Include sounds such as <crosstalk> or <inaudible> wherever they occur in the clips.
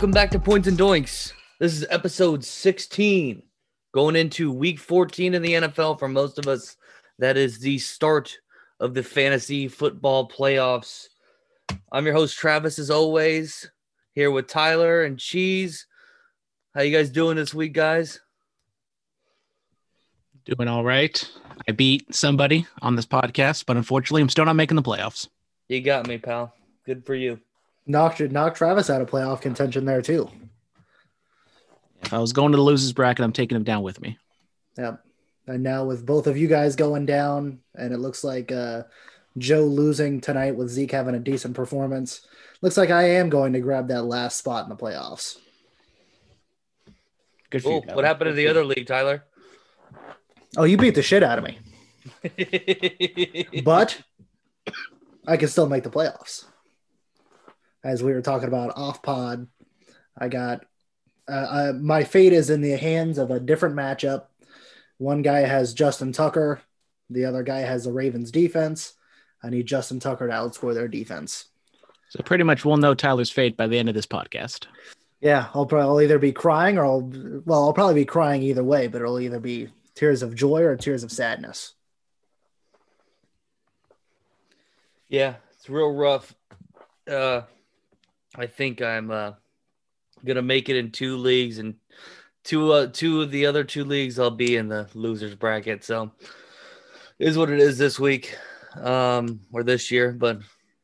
Welcome back to Points and Doinks. This is episode 16, going into week 14 in the NFL for most of us. That is the start of the fantasy football playoffs. I'm your host Travis, as always, here with Tyler and Cheese. How you guys doing this week, guys? Doing all right. I beat somebody on this podcast, but unfortunately, I'm still not making the playoffs. You got me, pal. Good for you. Knocked knocked Travis out of playoff contention there too. If I was going to the losers bracket, I'm taking him down with me. Yep. And now with both of you guys going down, and it looks like uh, Joe losing tonight with Zeke having a decent performance, looks like I am going to grab that last spot in the playoffs. Good for Cool. you. What Tyler. happened to the other league, Tyler? Oh, you beat the shit out of me, <laughs> but I can still make the playoffs. As we were talking about off pod, I got uh, uh, my fate is in the hands of a different matchup. One guy has Justin Tucker, the other guy has the Ravens defense. I need Justin Tucker to outscore their defense. So pretty much we'll know Tyler's fate by the end of this podcast. Yeah, I'll probably I'll either be crying or I'll well, I'll probably be crying either way, but it'll either be tears of joy or tears of sadness. Yeah, it's real rough. Uh, I think I'm uh, gonna make it in two leagues, and two uh, two of the other two leagues I'll be in the losers bracket. So, is what it is this week, um, or this year. But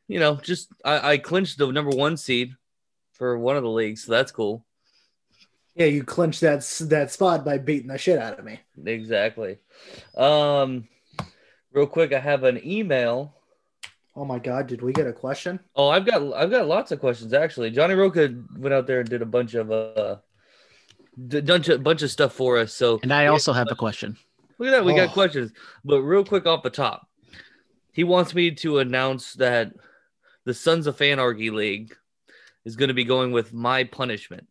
you know, just I, I clinched the number one seed for one of the leagues, so that's cool. Yeah, you clinched that that spot by beating the shit out of me. Exactly. Um, real quick, I have an email. Oh my god, did we get a question? Oh, I've got I've got lots of questions actually. Johnny Roca went out there and did a bunch of uh d- bunch of bunch of stuff for us. So And I also have a question. look at that, we got Oh. questions. But real quick off the top, he wants me to announce that the Sons of Fanarchy League is going to be going with my punishment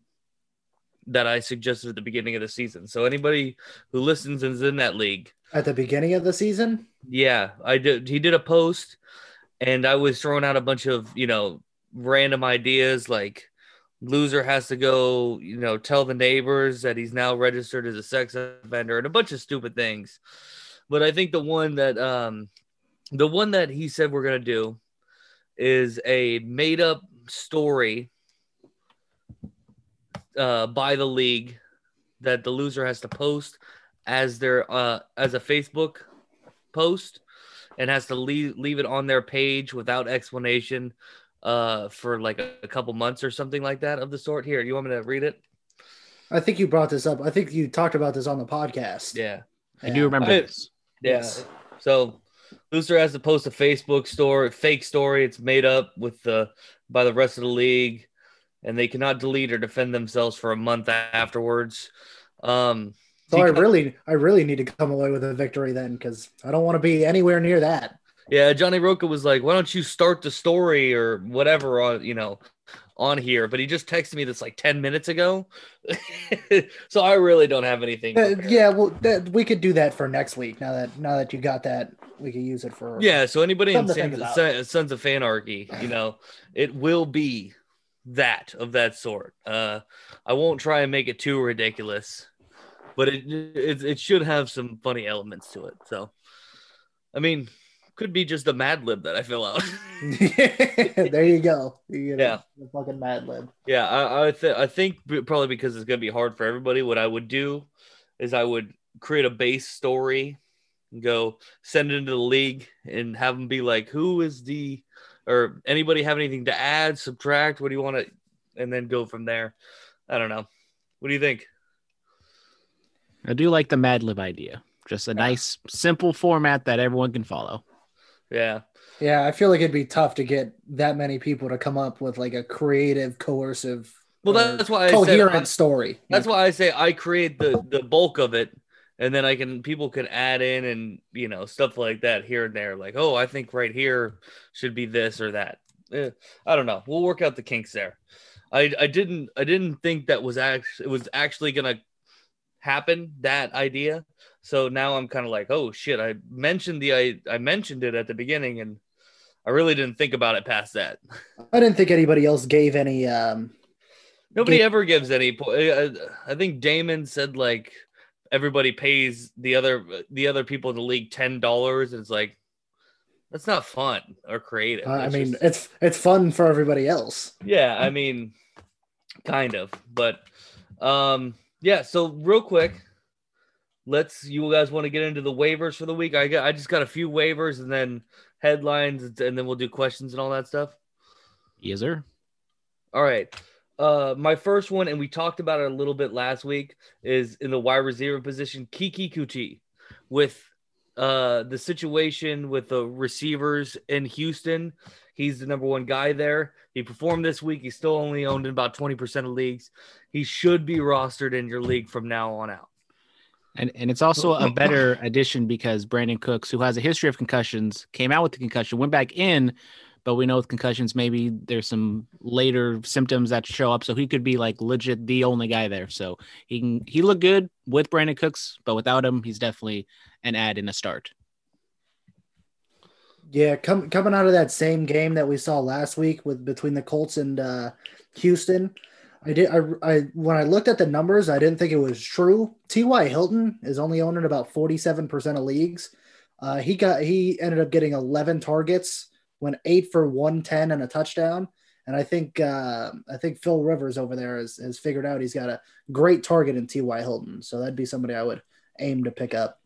that I suggested at the beginning of the season. So anybody who listens and is in that league, At the beginning of the season? yeah, I did. He did a post, and I was throwing out a bunch of you know random ideas like loser has to go, you know, tell the neighbors that he's now registered as a sex offender and a bunch of stupid things. But I think the one that um the one that he said we're gonna do is a made up story uh by the league that the loser has to post as their uh as a Facebook post and has to leave leave it on their page without explanation uh for like a, a couple months or something like that of the sort. Here, you want me to read it? I think you brought this up. I think you talked about this on the podcast. Yeah. I do remember I- this. Yeah. Yes. So Booster has to post a Facebook story, fake story. It's made up with the by the rest of the league, and they cannot delete or defend themselves for a month afterwards. Um, So I really I really need to come away with a victory then because I don't want to be anywhere near that. yeah, Johnny Roca was like, "Why don't you start the story or whatever on you know on here?" But he just texted me this like ten minutes ago, <laughs> so I really don't have anything. Uh, yeah, well, that, we could do that for next week. Now that now that you got that, we could use it for. Yeah, so anybody in Something to think Sons, Sons of Fanarchy, you know, it will be that of that sort. Uh, I won't try and make it too ridiculous, but it it, it should have some funny elements to it. So, I mean, could be just a Mad Lib that I fill out. <laughs> <laughs> there you go. You Yeah. a fucking Mad Lib. yeah, I I, th- I think probably because it's gonna be hard for everybody. What I would do is I would create a base story, and go send it into the league, and have them be like, "Who is the?" Or anybody have anything to add, subtract? What do you want to? And then go from there. I don't know. What do you think? I do like the Mad Lib idea. Just a nice, simple format that everyone can follow. Yeah, Yeah, I feel like it'd be tough to get that many people to come up with like a creative, coercive, Well, uh, that's why I coherent said story. that's why I say I create the the bulk of it, and then I can people can add in and you know stuff like that here and there. Like, oh, I think right here should be this or that. Eh, I don't know. We'll work out the kinks there. I I didn't I didn't think that was actually it was actually gonna happen that idea. So now I'm kind of like, oh shit! I mentioned the I I mentioned it at the beginning, and I really didn't think about it past that. <laughs> I didn't think anybody else gave any um Nobody Ga- ever gives any. po- uh, I think Damon said like everybody pays the other the other people in the league ten dollars, and it's like that's not fun or creative. Uh, I mean, just- it's it's fun for everybody else. yeah, I mean, kind of, but um, yeah. So real quick, let's. You guys want to get into the waivers for the week? I got. I just got a few waivers and then headlines, and then we'll do questions and all that stuff. Yes, sir. All right. Uh, my first one, and we talked about it a little bit last week, is in the wide receiver position, Keke Coutee, with uh the situation with the receivers in Houston. He's the number one guy there. He performed this week. He's still only owned in about 20% of leagues. He should be rostered in your league from now on out. And and it's also a better addition because Brandin Cooks, who has a history of concussions, came out with the concussion, went back in, but we know with concussions maybe there's some later symptoms that show up, so he could be like legit the only guy there. So he can he looked good with Brandin Cooks, but without him, he's definitely an add in a start. Yeah, com- coming out of that same game that we saw last week with between the Colts and uh, Houston, I did. I, I when I looked at the numbers, I didn't think it was true. T.Y. Hilton is only owned in about forty-seven percent of leagues. Uh, he got he ended up getting eleven targets, went eight for one ten and a touchdown. And I think uh, I think Phil Rivers over there has, has figured out he's got a great target in T.Y. Hilton, so that'd be somebody I would aim to pick up.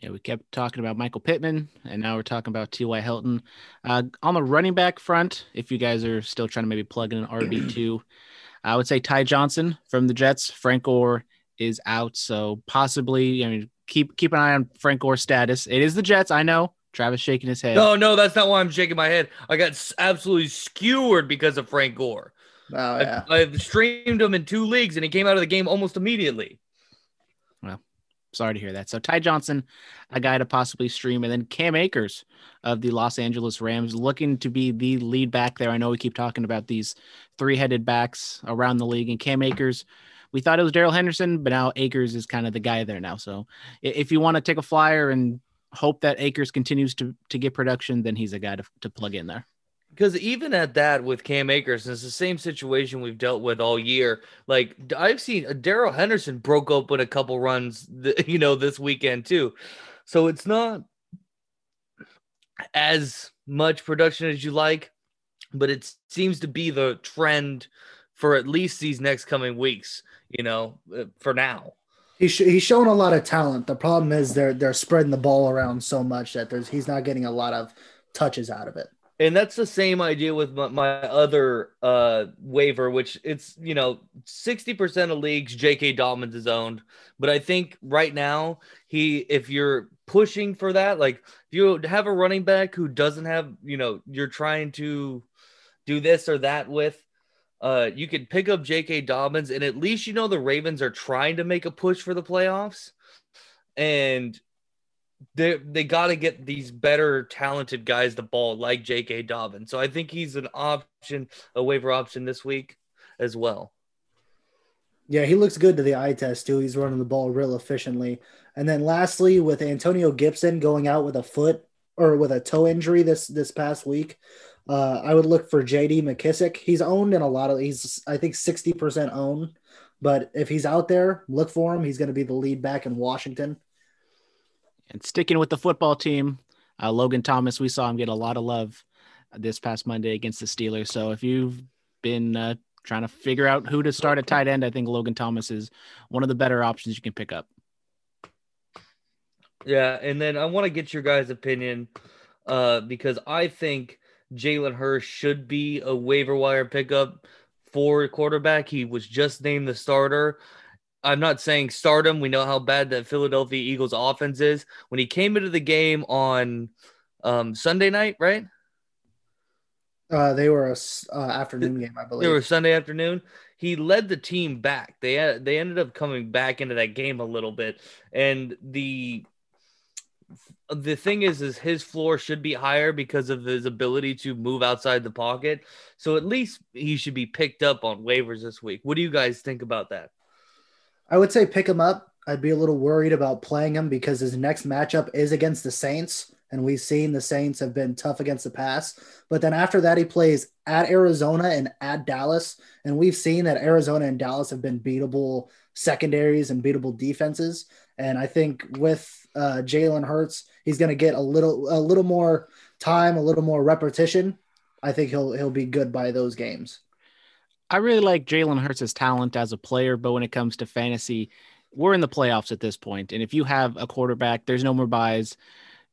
Yeah, we kept talking about Michael Pittman, and now we're talking about T.Y. Hilton. Uh, on the running back front, if you guys are still trying to maybe plug in an RB2, <clears throat> I would say Ty Johnson from the Jets. Frank Gore is out, so possibly, I mean, keep keep an eye on Frank Gore's status. It is the Jets, I know. Travis shaking his head. No, no, that's not why I'm shaking my head. I got absolutely skewered because of Frank Gore. Oh yeah, I, I've streamed him in two leagues and he came out of the game almost immediately. Sorry to hear that. So Ty Johnson, a guy to possibly stream, and then Cam Akers of the Los Angeles Rams, looking to be the lead back there. I know we keep talking about these three-headed backs around the league, and Cam Akers. We thought it was Darrell Henderson, but now Akers is kind of the guy there now. So if you want to take a flyer and hope that Akers continues to to get production, then he's a guy to, to plug in there. Because even at that with Cam Akers, it's the same situation we've dealt with all year. Like I've seen uh, Darrell Henderson broke open a couple runs, th- <laughs> you know, this weekend too. So it's not as much production as you like, but it seems to be the trend for at least these next coming weeks. You know, uh, for now. he's he's shown a lot of talent. The problem is they're they're spreading the ball around so much that there's he's not getting a lot of touches out of it. And that's the same idea with my, my other uh waiver, which it's you know 60% of leagues J.K. Dobbins is owned, but I think right now he if you're pushing for that, like if you have a running back who doesn't have you know you're trying to do this or that with, uh, you could pick up J.K. Dobbins, and at least you know the Ravens are trying to make a push for the playoffs, and they they got to get these better talented guys the ball like J.K. Dobbins. So I think he's an option, a waiver option this week as well. Yeah, he looks good to the eye test too. He's running the ball real efficiently. And then lastly, with Antonio Gibson going out with a foot or with a toe injury this this past week, uh, I would look for J.D. McKissic. He's owned in a lot of. He's I think sixty percent owned, but if he's out there, look for him. He's going to be the lead back in Washington. And sticking with the football team, uh, Logan Thomas, we saw him get a lot of love this past Monday against the Steelers. So if you've been uh, trying to figure out who to start at tight end, I think Logan Thomas is one of the better options you can pick up. Yeah, and then I want to get your guys' opinion uh, because I think Jalen Hurts should be a waiver wire pickup for quarterback. He was just named the starter. I'm not saying start him. We know how bad that Philadelphia Eagles offense is. When he came into the game on um, Sunday night, right? Uh, they were a uh, afternoon game, I believe. They were Sunday afternoon. He led the team back. They they ended up coming back into that game a little bit, and the the thing is, is his floor should be higher because of his ability to move outside the pocket. So at least he should be picked up on waivers this week. What do you guys think about that? I would say pick him up. I'd be a little worried about playing him because his next matchup is against the Saints, and we've seen the Saints have been tough against the pass. But then after that, he plays at Arizona and at Dallas, and we've seen that Arizona and Dallas have been beatable secondaries and beatable defenses. And I think with uh, Jalen Hurts, he's going to get a little a little more time, a little more repetition. I think he'll he'll be good by those games. I really like Jalen Hurts' talent as a player, but when it comes to fantasy, we're in the playoffs at this point, and if you have a quarterback, there's no more buys.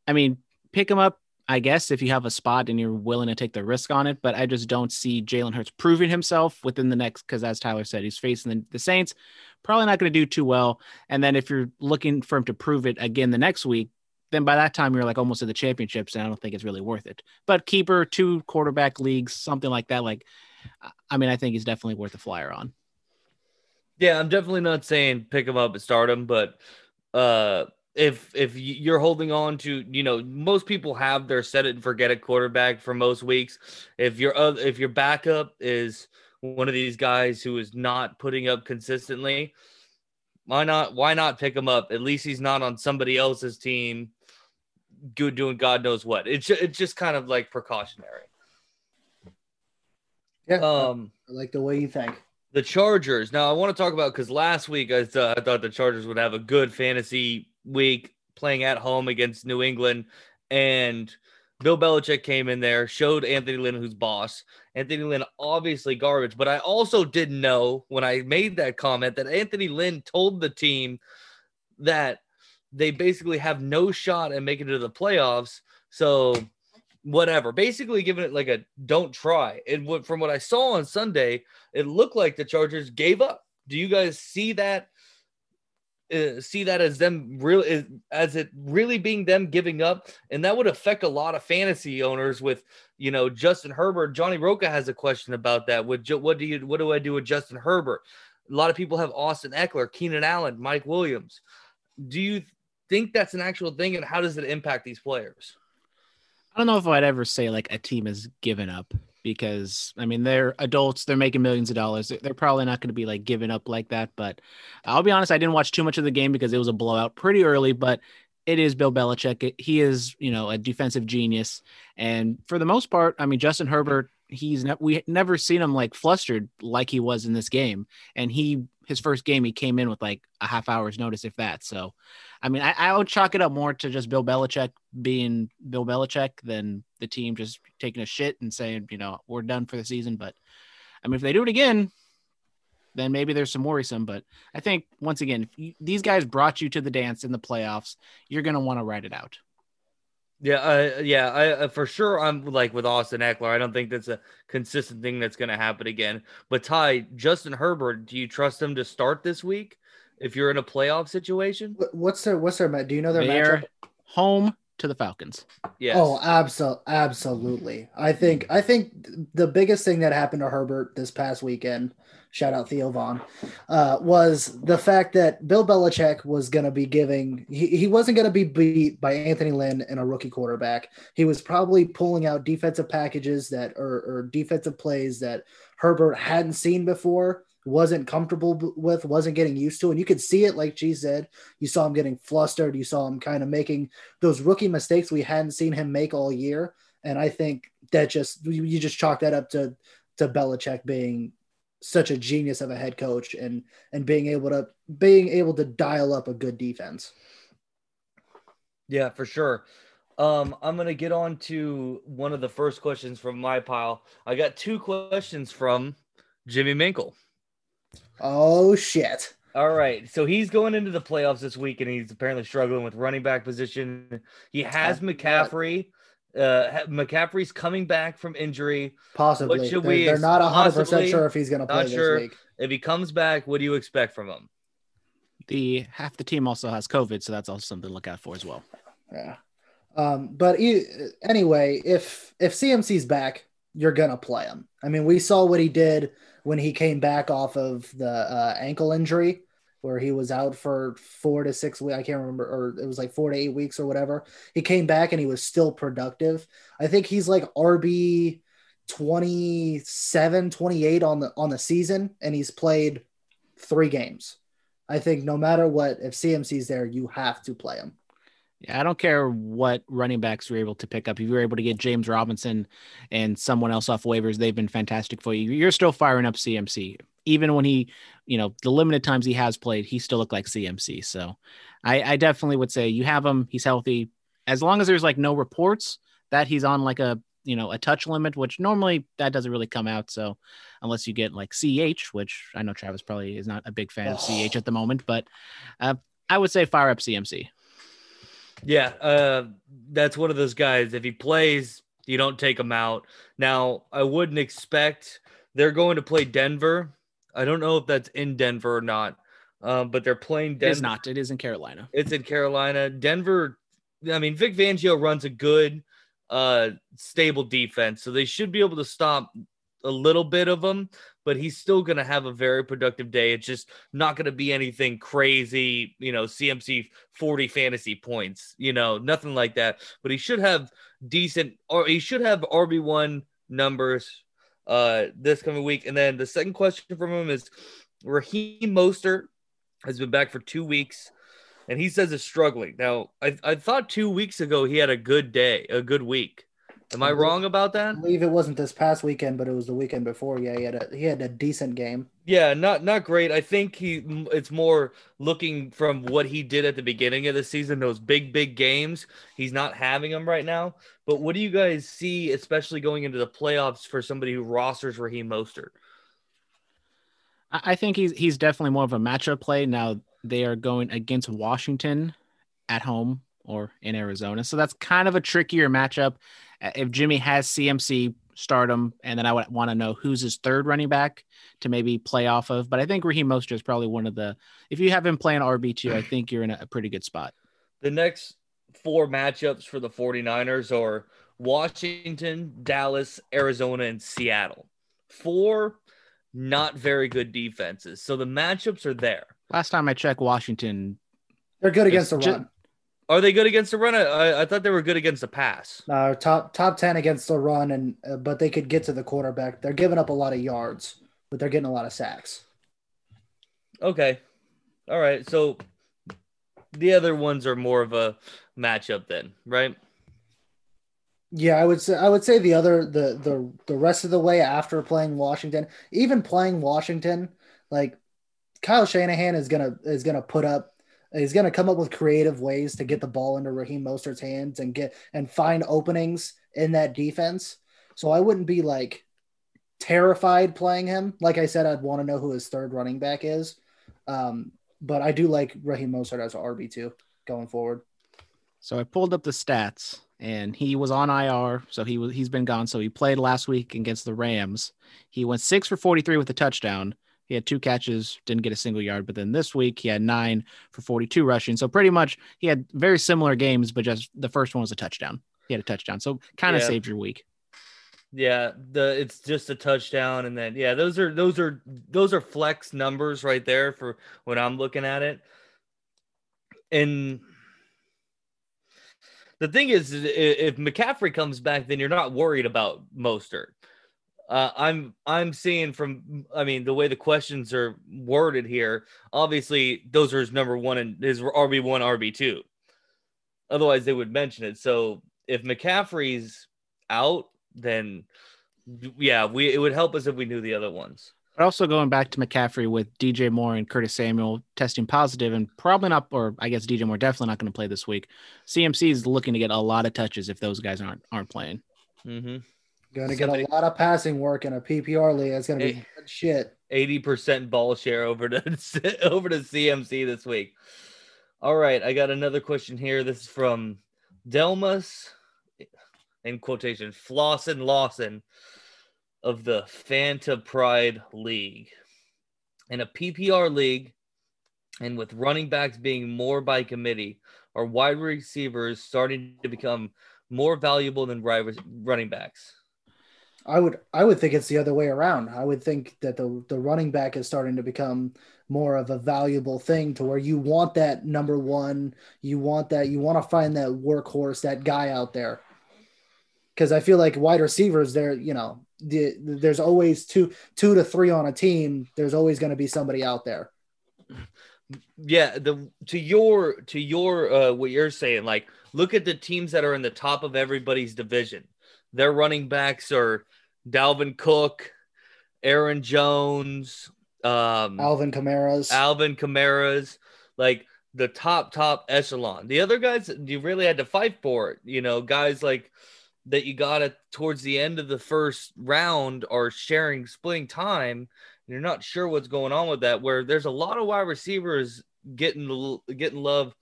I mean, pick him up, I guess, if you have a spot and you're willing to take the risk on it. But I just don't see Jalen Hurts proving himself within the next, because as Tyler said, he's facing the, the Saints, probably not going to do too well. And then if you're looking for him to prove it again the next week, then by that time you're like almost in the championships, and I don't think it's really worth it. But keeper, two quarterback leagues, something like that, like I mean, I think he's definitely worth a flyer on. Yeah, I'm definitely not saying pick him up and start him, but uh if if you're holding on to you know most people have their set it and forget it quarterback for most weeks. If your uh, if your backup is one of these guys who is not putting up consistently why not why not pick him up? At least he's not on somebody else's team good doing god knows what. It's it's just kind of like precautionary yeah. Um i like the way you think. the chargers. Now i want to talk about because last week I, th- I thought the chargers would have a good fantasy week playing at home against new england. And Bill Belichick came in there, showed Anthony Lynn who's boss. Anthony Lynn obviously garbage, but I also didn't know when I made that comment that Anthony Lynn told the team that they basically have no shot at making it to the playoffs. So whatever, basically giving it like a don't try. And from what I saw on Sunday, it looked like the Chargers gave up. Do you guys see that uh, see that as them really as it really being them giving up? And that would affect a lot of fantasy owners with you know Justin Herbert. Johnny Roca has a question about that. What what do you what do I do with Justin Herbert? A lot of people have Austin Ekeler, Keenan Allen Mike Williams. Do you think that's an actual thing and how does it impact these players I don't know if I'd ever say like a team has given up because I mean they're adults, they're making millions of dollars. They're probably not going to be like giving up like that. But I'll be honest, I didn't watch too much of the game because it was a blowout pretty early. But it is Bill Belichick. He is you know a defensive genius, and for the most part, I mean Justin Herbert. He's ne- we never seen him like flustered like he was in this game, and he his first game he came in with like a half hour's notice, if that. So I mean, I, I would chalk it up more to just Bill Belichick being Bill Belichick than the team just taking a shit and saying, you know, we're done for the season. But I mean, if they do it again, then maybe there's some worrisome. But I think once again, you, these guys brought you to the dance in the playoffs, you're going to want to ride it out. Yeah, uh, yeah, I, uh, for sure. I'm like with Austin Ekeler. I don't think that's a consistent thing that's going to happen again. But Ty, Justin Herbert, do you trust him to start this week? if you're in a playoff situation. What's their what's their do you know their They're matchup? Home to the Falcons. Yes. Oh, absolutely, absolutely. I think I think the biggest thing that happened to Herbert this past weekend, shout out Theo Von, uh, was the fact that Bill Belichick was going to be giving he, he wasn't going to be beat by Anthony Lynn and a rookie quarterback. He was probably pulling out defensive packages that or, or defensive plays that Herbert hadn't seen before wasn't comfortable with, wasn't getting used to. And you could see it, like G said, you saw him getting flustered. You saw him kind of making those rookie mistakes we hadn't seen him make all year. And I think that just, you just chalk that up to, to Belichick being such a genius of a head coach and, and being able to, being able to dial up a good defense. Yeah, for sure. Um, I'm gonna get on to one of the first questions from my pile. I got two questions from Jimmy Minkle. Oh shit. All right. So he's going into the playoffs this week and he's apparently struggling with running back position. He has McCaffrey. Uh McCaffrey's coming back from injury. Possibly. What should they're, we they're not 100% sure if he's going to play sure. this week. If he comes back, what do you expect from him? The half the team also has COVID, so that's also something to look out for as well. Yeah. Um, but anyway, if if CMC's back, you're gonna play him. I mean, we saw what he did when he came back off of the uh, ankle injury where he was out for four to six weeks. I can't remember, or it was like four to eight weeks or whatever. He came back and he was still productive. I think he's like RB 27, 28 on the on the season, and he's played three games. I think no matter what, if CMC's there, you have to play him. Yeah, I don't care what running backs you're able to pick up. If you're able to get James Robinson and someone else off waivers, they've been fantastic for you. You're still firing up CMC. Even when he, you know, the limited times he has played, he still looked like CMC. So I, I definitely would say you have him. He's healthy. As long as there's like no reports that he's on like a, you know, a touch limit, which normally that doesn't really come out. So unless you get like CH, which I know Travis probably is not a big fan of CH at the moment, but uh, I would say fire up CMC. Yeah, uh, that's one of those guys. If he plays, you don't take him out. Now, I wouldn't expect they're going to play Denver. I don't know if that's in Denver or not, um, but they're playing Denver. It is not. It is in Carolina. It's in Carolina. Denver. I mean, Vic Fangio runs a good, uh, stable defense, so they should be able to stop a little bit of them, but he's still going to have a very productive day. It's just not going to be anything crazy, you know, CMC 40 fantasy points, you know, nothing like that. But he should have decent, or he should have RB1 numbers uh this coming week. And then the second question from him is Raheem Mostert has been back for two weeks and he says is struggling. Now, I, I thought two weeks ago he had a good day, a good week. Am I wrong about that? I believe it wasn't this past weekend, but it was the weekend before. Yeah, he had a he had a decent game. Yeah, not not great. I think he it's more looking from what he did at the beginning of the season, those big big games. He's not having them right now. But what do you guys see, especially going into the playoffs, for somebody who rosters Raheem Mostert? I think he's he's definitely more of a matchup play. Now they are going against Washington at home or in Arizona, so that's kind of a trickier matchup Uh, if Jimmy has CMC, start him, and then I would want to know who's his third running back to maybe play off of. But I think Raheem Mostert is probably one of the. If you have him playing RB two, I think you're in a, pretty good spot. The next four matchups for the 49ers are Washington, Dallas, Arizona, and Seattle. Four not very good defenses. So the matchups are there. Last time I checked, Washington. They're good against the run. Are they good against the run? I, I thought they were good against the pass. Uh, top top ten against the run, and uh, but they could get to the quarterback. They're giving up a lot of yards, but they're getting a lot of sacks. Okay, all right. So the other ones are more of a matchup, then, right? Yeah, I would say I would say the other the the the rest of the way after playing Washington, even playing Washington, like Kyle Shanahan is gonna is gonna put up He's going to come up with creative ways to get the ball into Raheem Mostert's hands and get and find openings in that defense. So I wouldn't be like terrified playing him. Like I said, I'd want to know who his third running back is. Um, but I do like Raheem Mostert as an RB two going forward. So I pulled up the stats, and he was on IR, so he was he's been gone. So he played last week against the Rams. He went six for forty three with a touchdown. He had two catches, didn't get a single yard. But then this week he had nine for 42 rushing. So pretty much he had very similar games, but just the first one was a touchdown. He had a touchdown. So kind of yeah. saved your week. Yeah, the it's just a touchdown, and then yeah, those are those are those are flex numbers right there for when I'm looking at it. And the thing is, if McCaffrey comes back, then you're not worried about Mostert. Uh, I'm I'm seeing from I mean the way the questions are worded here. Obviously, those are his number one and his RB one, RB two. Otherwise, they would mention it. So if McCaffrey's out, then yeah, we it would help us if we knew the other ones. But also going back to McCaffrey with DJ Moore and Curtis Samuel testing positive and probably not, or I guess DJ Moore definitely not going to play this week. CMC is looking to get a lot of touches if those guys aren't aren't playing. Mm-hmm. Going to get a lot of passing work in a PPR league. It's going to be good shit. Eighty percent ball share over to <laughs> over to CMC this week. All right, I got another question here. This is from Delmas, in quotation, Flossin Lawson of the Fanta Pride League. In a PPR league, and with running backs being more by committee, are wide receivers starting to become more valuable than running backs? I would I would think it's the other way around. I would think that the the running back is starting to become more of a valuable thing to where you want that number one, you want that you want to find that workhorse, that guy out there. Because I feel like wide receivers, there, you know, the, there's always two two to three on a team. There's always going to be somebody out there. yeah, the to your to your uh what you're saying, like look at the teams that are in the top of everybody's division. Their running backs are Dalvin Cook, Aaron Jones, um Alvin Kamara's. Alvin Kamara's, like the top top echelon. The other guys you really had to fight for it. You know, guys like that you got it towards the end of the first round are sharing splitting time. You're not sure what's going on with that. Where there's a lot of wide receivers getting the getting love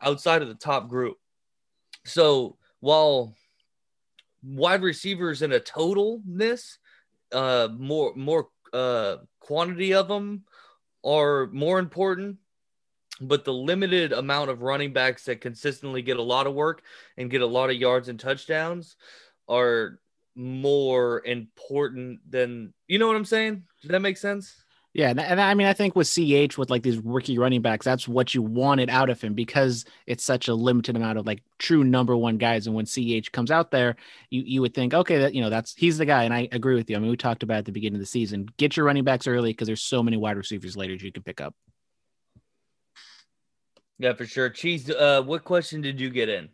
outside of the top group. So while wide receivers in a totalness, uh, more more uh quantity of them are more important but the limited amount of running backs that consistently get a lot of work and get a lot of yards and touchdowns are more important than you know what I'm saying? Does that make sense? Yeah, and, and I mean, I think with CH with like these rookie running backs, that's what you wanted out of him because it's such a limited amount of like true number one guys. And when CH comes out there, you you would think, okay, that you know that's he's the guy. And I agree with you. I mean, we talked about at the beginning of the season, get your running backs early because there's so many wide receivers later you can pick up. Yeah, for sure. Cheese, uh, what question did you get in?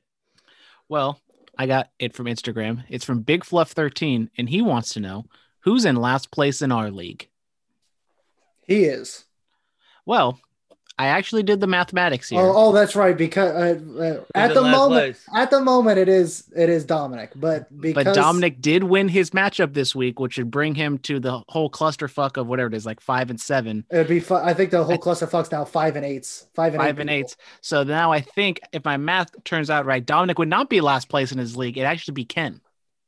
Well, I got it from Instagram. It's from Big Fluff 13, and he wants to know who's in last place in our league. He is. Well, I actually did the mathematics here. Oh, oh, that's right. Because uh, uh, at the moment, place? at the moment, it is it is Dominic. But because but Dominic did win his matchup this week, which would bring him to the whole clusterfuck of whatever it is, like five and seven, it'd be. Fu- I think the whole cluster fucks now five and eights, five and five eight and people. eights. So now I think if my math turns out right, Dominic would not be last place in his league. It'd actually be Ken,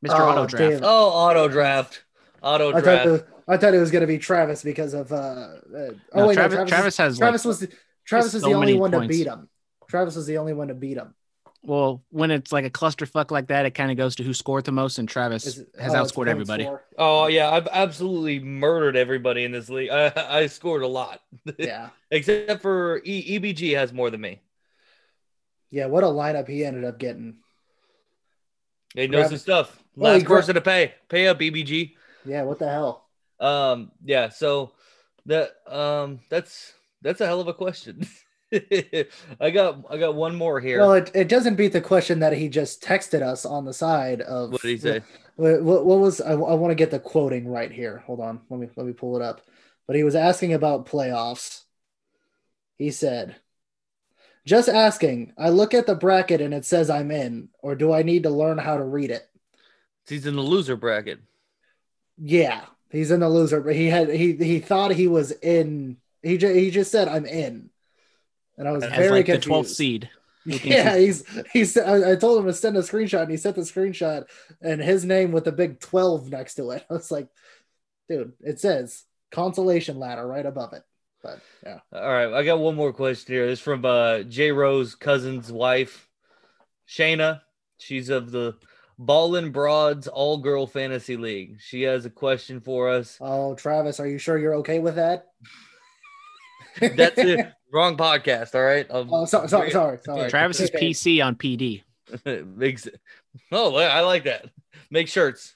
Mr. Oh, Auto Draft. damn. Oh, auto draft. Auto draft. It, I thought it was going to be Travis because of. Uh, uh, oh wait, Travis, no, Travis, Travis has Travis like, was the, Travis so is the only one points. to beat him. Travis was the only one to beat him. well, when it's like a clusterfuck like that, it kind of goes to who scored the most, and Travis it- has oh, outscored everybody. score. oh yeah, I've absolutely murdered everybody in this league. <laughs> I, I scored a lot, <laughs> Yeah, except for e- EBG has more than me. yeah. What a lineup he ended up getting. He knows Grab- his stuff. Well, he Last gra- person to pay. Pay up, EBG. Yeah, what the hell? Um, yeah, so that um that's that's a hell of a question. <laughs> I got I got one more here. Well, it, it doesn't beat the question that he just texted us on the side of. what did he say? What, what, what was I, I want to get the quoting right here. Hold on, let me let me pull it up. But he was asking about playoffs. He said, "Just asking. I look at the bracket and it says I'm in, or do I need to learn how to read it?" He's in the loser bracket. Yeah, he's in the loser, but he had he he thought he was in. He just he just said I'm in, and I was As As very like the confused. twelfth seed. <laughs> Yeah, <laughs> he's he's. I, I told him to send a screenshot, and he sent the screenshot, and his name with the big twelve next to it. <laughs> I was like, dude, it says consolation ladder right above it. But yeah, All right, I got one more question here. It's from uh J Rose cousin's wife, Shayna. She's of the Ballin Broads All Girl Fantasy League. She has a question for us. oh Travis, are you sure you're okay with that? <laughs> That's it. Wrong podcast. All right. Um, Oh, sorry, sorry, sorry, sorry. Travis is Okay. PC on PD. <laughs> makes oh I like that. Make shirts.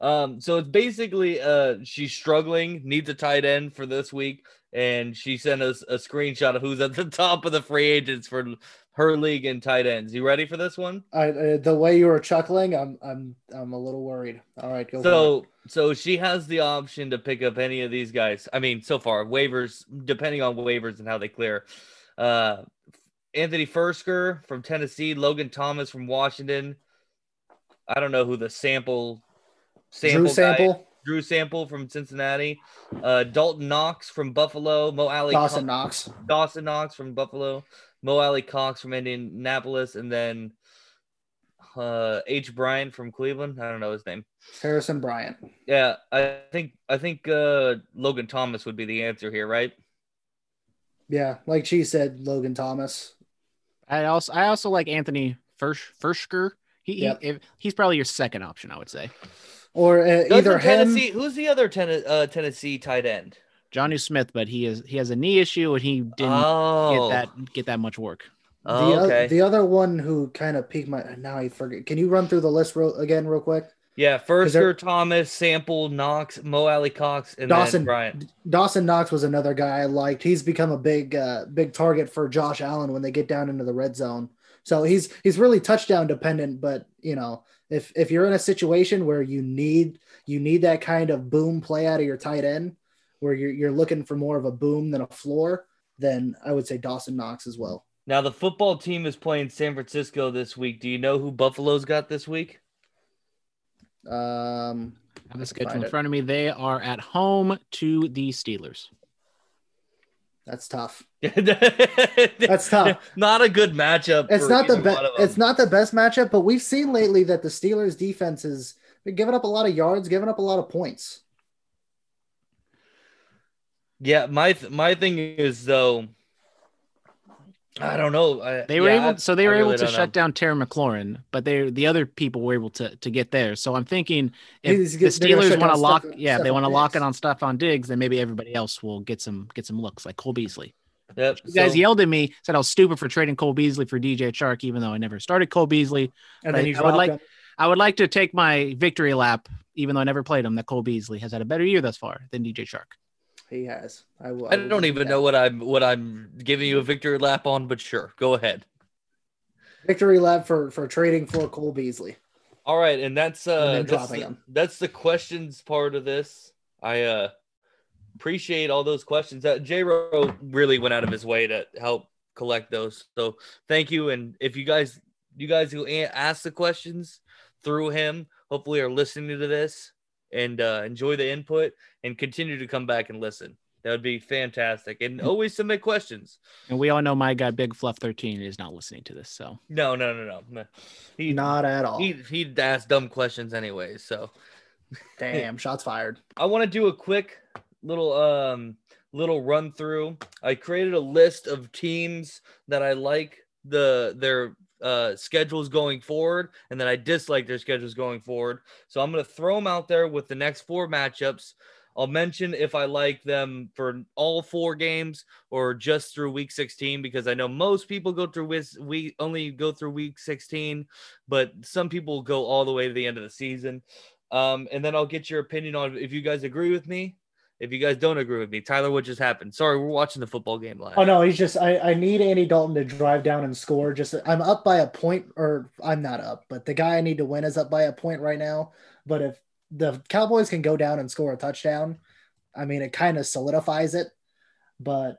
Um, so it's basically uh she's struggling, needs a tight end for this week, and she sent us a screenshot of who's at the <laughs> top of the free agents for her league and tight ends. You ready for this one? I, uh, the way you were chuckling, I'm I'm I'm a little worried. All right, go. So so she has the option to pick up any of these guys. I mean, so far waivers, depending on waivers and how they clear. Uh, Anthony Firkser from Tennessee, Logan Thomas from Washington. I don't know who the sample sample Drew guy- Sample, Drew Sample from Cincinnati, uh, Dalton Knox from Buffalo, Mo Alie Dawson Knox. Dawson Knox from Buffalo, Mo Alie-Cox from Indianapolis, and then uh, H Bryan from Cleveland. I don't know his name. Harrison Bryant. Yeah, I think I think uh, Logan Thomas would be the answer here, right? Yeah, like she said, Logan Thomas. I also I also like Anthony First Firkser. He, Yep. he he's probably your second option, I would say. Or uh, Doesn't either him. Tennessee. Who's the other ten, uh, Tennessee tight end? Jonnu Smith, but he is he has a knee issue and he didn't oh, get that get that much work. Oh, the, okay. oth- the other one who kind of piqued my now I forget. Can you run through the list real, again real quick? Yeah, they're- Thomas, Sample, Knox, Mo Alie-Cox, and Dawson- then Bryant. Dawson Knox was another guy I liked. He's become a big uh, big target for Josh Allen when they get down into the red zone. So he's he's really touchdown dependent, but you know, if if you're in a situation where you need you need that kind of boom play out of your tight end where you're you're looking for more of a boom than a floor, then I would say Dawson Knox as well. Now the football team is playing San Francisco this week. Do you know who Buffalo's got this week? Um I have a schedule in it. front of me. They are at home to the Steelers. that's tough. <laughs> That's tough. Not a good matchup. It's not the best. one of them. It's not the best matchup, but we've seen lately that the Steelers defense has been giving up a lot of yards, giving up a lot of points. Yeah, my th- my thing is though. I don't know. I, They were yeah, able, so they I were really able to shut know. down Terry McLaurin, but they the other people were able to to get there. So I'm thinking if He's the get- they're gonna Steelers want to lock, Steph- yeah, they want to lock it on Stefon Diggs, then maybe everybody else will get some get some looks like Cole Beasley. Yep. You guys so- yelled at me, said I was stupid for trading Cole Beasley for DJ Chark, even though I never started Cole Beasley. And Right, then you I would like- him. I would like to take my victory lap, even though I never played him. That Cole Beasley has had a better year thus far than DJ Chark. He has. I, will, I will don't even you know what I'm what I'm giving you a victory lap on, but sure, go ahead. victory lap for for trading for Cole Beasley. All right, and that's uh And that's dropping the, that's the questions part of this. I uh appreciate all those questions. That J Ro really went out of his way to help collect those. So thank you. And if you guys you guys who a- ask the questions through him, hopefully are listening to this and uh, enjoy the input and continue to come back and listen. That would be fantastic. And always submit questions. And we all know my guy Big Fluff 13 is not listening to this. So No, no, no, no. no. He Not at all. he he'd ask dumb questions anyway. So <laughs> Damn, shots fired. I want to do a quick little um little run through. I created a list of teams that I like the their uh schedules going forward and that I dislike their schedules going forward. So I'm going to throw them out there with the next four matchups. I'll mention if I like them for all four games or just through week 16 because I know most people go through we only go through week 16, but some people go all the way to the end of the season. Um, and then I'll get your opinion on if you guys agree with me. If you guys don't agree with me, Tyler, what just happened? Sorry, we're watching the football game live. Oh no, he's just. I I need Andy Dalton to drive down and score. Just I'm up by a point, or I'm not up, but the guy I need to win is up by a point right now. But if the Cowboys can go down and score a touchdown, I mean, it kind of solidifies it. But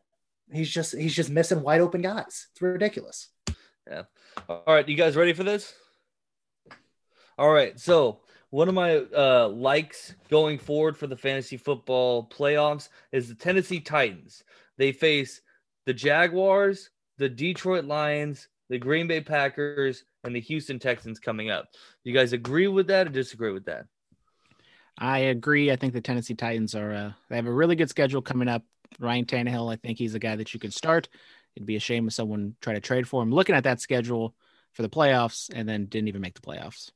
he's just he's just missing wide open guys. It's ridiculous. Yeah. All right, you guys ready for this? All right, so one of my uh, likes going forward for the fantasy football playoffs is the Tennessee Titans. They face the Jaguars, the Detroit Lions, the Green Bay Packers, and the Houston Texans coming up. You guys agree with that or disagree with that? I agree. I think the Tennessee Titans are uh, they have a really good schedule coming up. Ryan Tannehill, I think he's a guy that you can start. It'd be a shame if someone tried to trade for him. Looking at that schedule for the playoffs and then didn't even make the playoffs.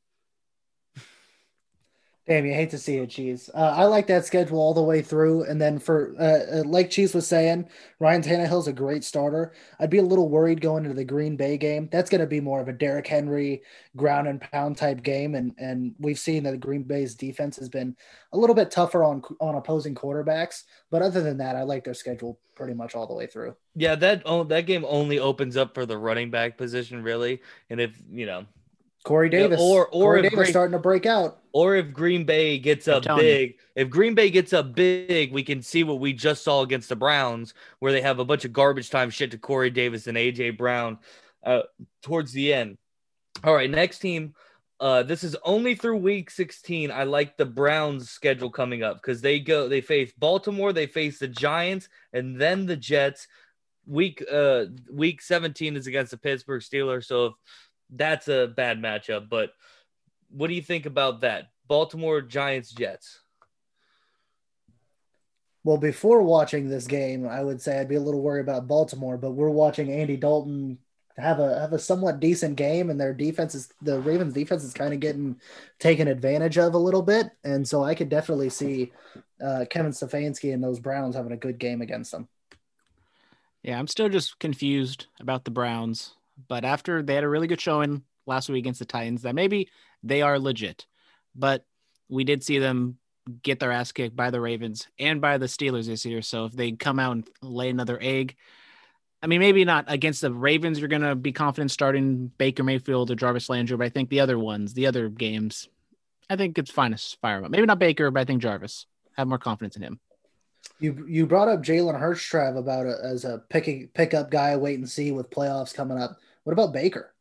Damn, you hate to see it, Cheese. Uh, I like that schedule all the way through. And then for, uh, uh, like Cheese was saying, Ryan Tannehill's a great starter. I'd be a little worried going into the Green Bay game. That's going to be more of a Derrick Henry ground and pound type game. And and we've seen that Green Bay's defense has been a little bit tougher on on opposing quarterbacks. But other than that, I like their schedule pretty much all the way through. Yeah, that oh, that game only opens up for the running back position, really. And if you know, Corey Yeah, Davis, or- or Corey if Davis Green- starting to break out. or if Green Bay gets I'm up telling you. big, if Green Bay gets up big, we can see what we just saw against the Browns, where they have a bunch of garbage time shit to Corey Davis and AJ Brown uh, towards the end. All right, next team. Uh, this is only through week 16. I like the Browns schedule coming up because they go, they face Baltimore, they face the Giants, and then the Jets. Week uh week 17 is against the Pittsburgh Steelers, so if that's a bad matchup. But what do you think about that? Baltimore Giants Jets. Well, before watching this game, I would say I'd be a little worried about Baltimore, but we're watching Andy Dalton have a have a somewhat decent game, and their defense is the Ravens' defense is kind of getting taken advantage of a little bit, and so I could definitely see uh, Kevin Stefanski and those Browns having a good game against them. Yeah, I'm still just confused about the Browns. But after they had a really good showing last week against the Titans, that maybe they are legit. But we did see them get their ass kicked by the Ravens and by the Steelers this year. So if they come out and lay another egg, I mean, maybe not against the Ravens, you're going to be confident starting Baker Mayfield or Jarvis Landry, but I think the other ones, the other games, I think it's fine to fire up. Maybe not Baker, but I think Jarvis. Have more confidence in him. You you brought up Jalen Hurts, about it as a picking pickup guy, wait and see with playoffs coming up. What about Baker?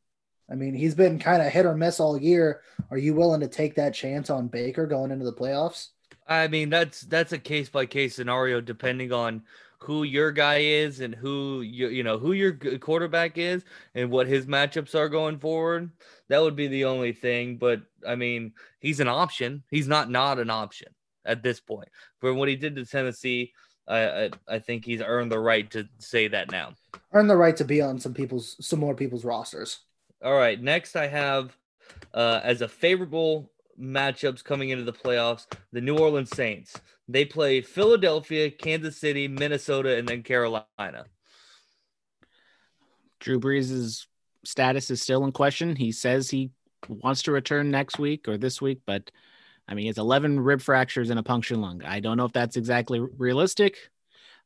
I mean, he's been kind of hit or miss all year. Are you willing to take that chance on Baker going into the playoffs? I mean, that's that's a case by case scenario depending on who your guy is and who you you know who your quarterback is and what his matchups are going forward. That would be the only thing. But I mean, he's an option. He's not not an option at this point. For what he did to Tennessee, I, I, I think he's earned the right to say that now. Earned the right to be on some people's some more people's rosters. All right. Next, I have uh, as a favorable matchups coming into the playoffs the New Orleans Saints. They play Philadelphia, Kansas City, Minnesota, and then Carolina. Drew Brees' status is still in question. He says he wants to return next week or this week, but I mean, has 11 rib fractures and a punctured lung. I don't know if that's exactly realistic,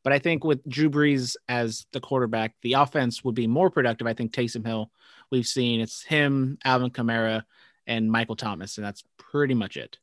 but I think with Drew Brees as the quarterback, the offense would be more productive. I think Taysom Hill, we've seen it's him, Alvin Kamara, and Michael Thomas, and that's pretty much it.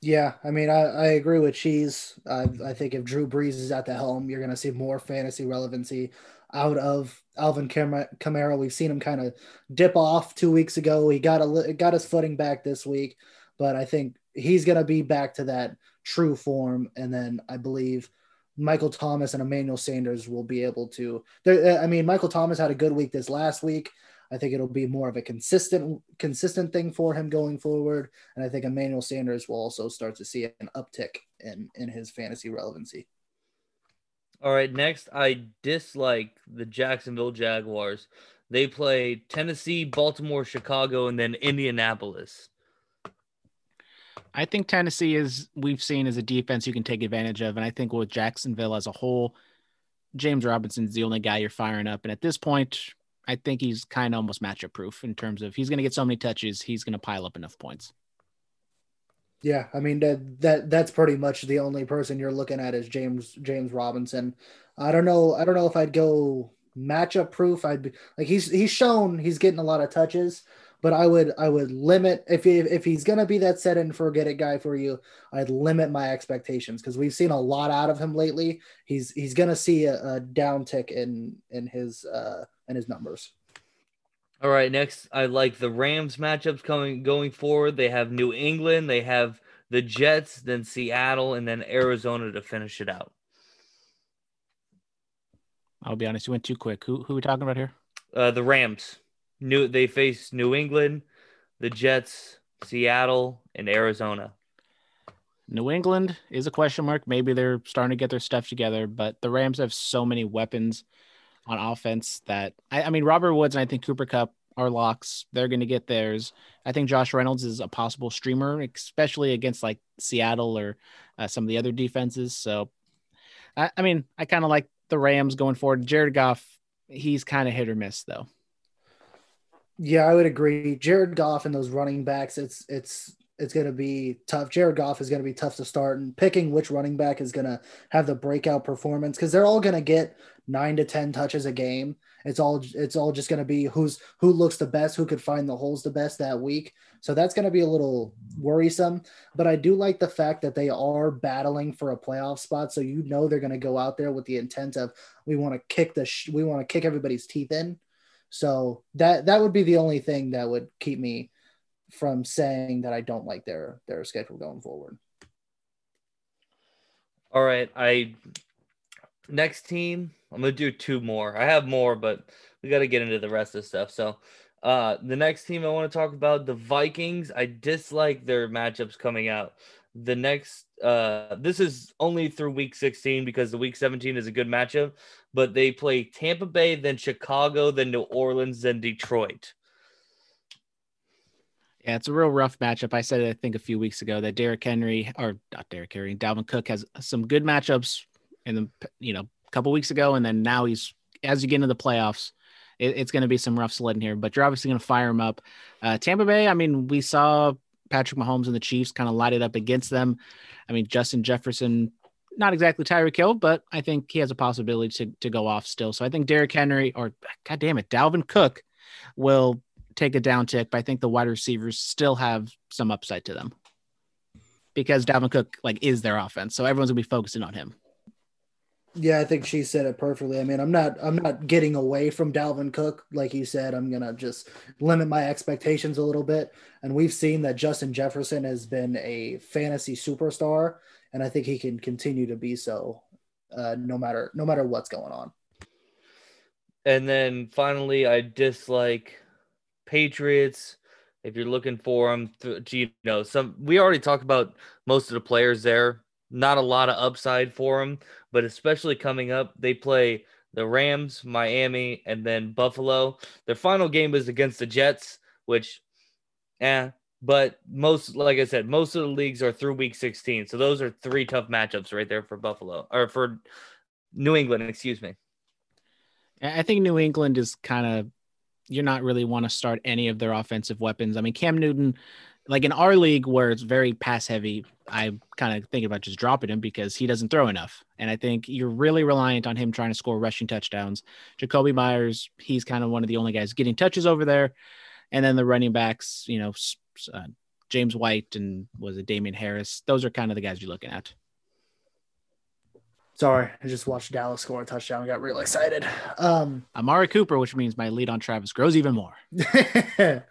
Yeah, I mean, I, I agree with Cheese. I, I think if Drew Brees is at the helm, you're going to see more fantasy relevancy out of Alvin Kamara. We've seen him kind of dip off two weeks ago. He got a got his footing back this week, but I think he's going to be back to that true form. And then I believe Michael Thomas and Emmanuel Sanders will be able to. Uh, I mean, Michael Thomas had a good week this last week. I think it'll be more of a consistent consistent thing for him going forward, and I think Emmanuel Sanders will also start to see an uptick in in his fantasy relevancy. All right, next I dislike the Jacksonville Jaguars. They play Tennessee, Baltimore, Chicago, and then Indianapolis. I think Tennessee is we've seen as a defense you can take advantage of, and I think with Jacksonville as a whole, James Robinson's the only guy you're firing up. And at this point, I think he's kind of almost matchup proof in terms of he's going to get so many touches, he's going to pile up enough points. Yeah, I mean that that that's pretty much the only person you're looking at is James James Robinson. I don't know. I don't know if I'd go matchup proof. I'd be like he's he's shown he's getting a lot of touches, but I would I would limit if he, if he's gonna be that set and forget it guy for you. I'd limit my expectations because we've seen a lot out of him lately. He's he's gonna see a, a downtick in in his uh in his numbers. All right, next I like the Rams matchups coming going forward. They have New England, they have the Jets, then Seattle, and then Arizona to finish it out. I'll be honest, you went too quick. Who who are we talking about here? Uh, the Rams. New they face New England, the Jets, Seattle, and Arizona. New England is a question mark. Maybe they're starting to get their stuff together, but the Rams have so many weapons on offense that I, I mean Robert Woods and I think Cooper Kupp are locks. They're going to get theirs. I think Josh Reynolds is a possible streamer, especially against like Seattle or uh, some of the other defenses. So, I, I mean, I kind of like the Rams going forward. Jared Goff, he's kind of hit or miss though. Yeah, I would agree. Jared Goff and those running backs, it's it's it's going to be tough. Jared Goff is going to be tough to start, and picking which running back is going to have the breakout performance because they're all going to get nine to ten touches a game. It's all it's all just going to be who's who looks the best, who could find the holes the best that week. So that's going to be a little worrisome. But I do like the fact that they are battling for a playoff spot. So you know they're going to go out there with the intent of we want to kick the sh- we want to kick everybody's teeth in. So that that would be the only thing that would keep me from saying that I don't like their their schedule going forward. All right, I next team I'm gonna do two more. I have more, but we got to get into the rest of stuff. So, uh, the next team I want to talk about the Vikings. I dislike their matchups coming out. The next, uh, this is only through week 16 because the week 17 is a good matchup, but they play Tampa Bay, then Chicago, then New Orleans, then Detroit. Yeah, it's a real rough matchup. I said I think a few weeks ago that Derrick Henry or not Derrick Henry, Dalvin Cook has some good matchups in the you know a couple weeks ago, and then now he's as you get into the playoffs, it, it's going to be some rough sledding here. But you're obviously going to fire him up. Uh, Tampa Bay, I mean, we saw Patrick Mahomes and the Chiefs kind of light it up against them. I mean, Justin Jefferson, not exactly Tyreek Hill, but I think he has a possibility to, to go off still. So I think Derrick Henry or God damn it, Dalvin Cook will take a down tick, but I think the wide receivers still have some upside to them because Dalvin Cook like is their offense. So everyone's gonna be focusing on him. Yeah, I think she said it perfectly. I mean, I'm not I'm not getting away from Dalvin Cook like you said. I'm gonna just limit my expectations a little bit. And we've seen that Justin Jefferson has been a fantasy superstar, and I think he can continue to be so, uh, no matter no matter what's going on. And then finally, I dislike Patriots. If you're looking for them, you know, some we already talked about most of the players there. Not a lot of upside for them, but especially coming up, they play the Rams, Miami, and then Buffalo. Their final game is against the Jets, which, eh. But most, like I said, most of the leagues are through week 16. So those are three tough matchups right there for Buffalo or for New England, excuse me. I think New England is kind of you're not really want to start any of their offensive weapons. I mean, Cam Newton, like in our league where it's very pass heavy, I kind of think about just dropping him because he doesn't throw enough. And I think you're really reliant on him trying to score rushing touchdowns. Jakobi Myers, he's kind of one of the only guys getting touches over there. And then the running backs, you know, uh, James White and was it Damien Harris? Those are kind of the guys you're looking at. Sorry, I just watched Dallas score a touchdown. and got real excited. Um, Amari Cooper, which means my lead on Travis grows even more. <laughs>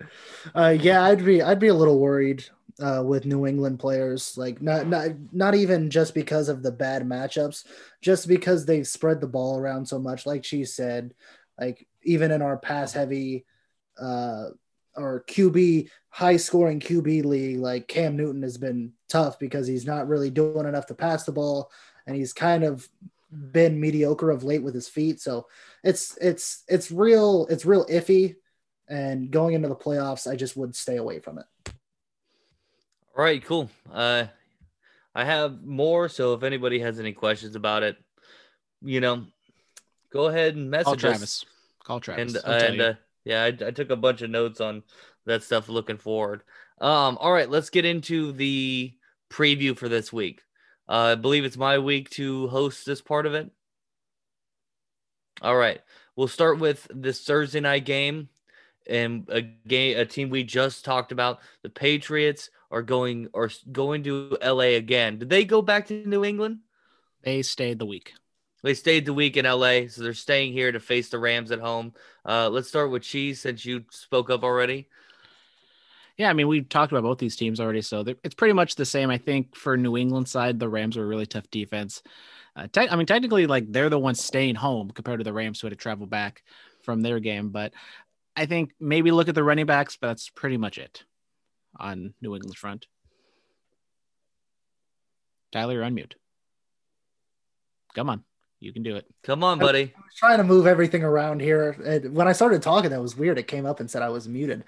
uh, yeah, I'd be I'd be a little worried uh, with New England players. Like not not not even just because of the bad matchups, just because they've spread the ball around so much. Like she said, like even in our pass heavy uh, or QB high scoring QB league, like Cam Newton has been tough because he's not really doing enough to pass the ball and he's kind of been mediocre of late with his feet. So it's it's it's real it's real iffy. And going into the playoffs, I just would stay away from it. All right, cool. Uh, I have more, so if anybody has any questions about it, you know, go ahead and message Call Travis. us. Call Travis. And and uh, yeah, I, I took a bunch of notes on that stuff looking forward. Um, all right, let's get into the preview for this week. Uh, I believe it's my week to host this part of it. All right. We'll start with this Thursday night game and a game a team we just talked about. The Patriots are going or going to LA again. Did they go back to New England? They stayed the week. They stayed the week in LA, so they're staying here to face the Rams at home. Uh, let's start with Cheese since you spoke up already. Yeah, I mean, we've talked about both these teams already, so it's pretty much the same. I think for New England side, the Rams are a really tough defense. Uh, te- I mean, technically, like they're the ones staying home compared to the Rams who had to travel back from their game. But I think maybe look at the running backs, but that's pretty much it on New England's front. Tyler, you're unmute. Come on. You can do it. Come on, buddy. I was trying to move everything around here. When I started talking, that was weird. It came up and said I was muted.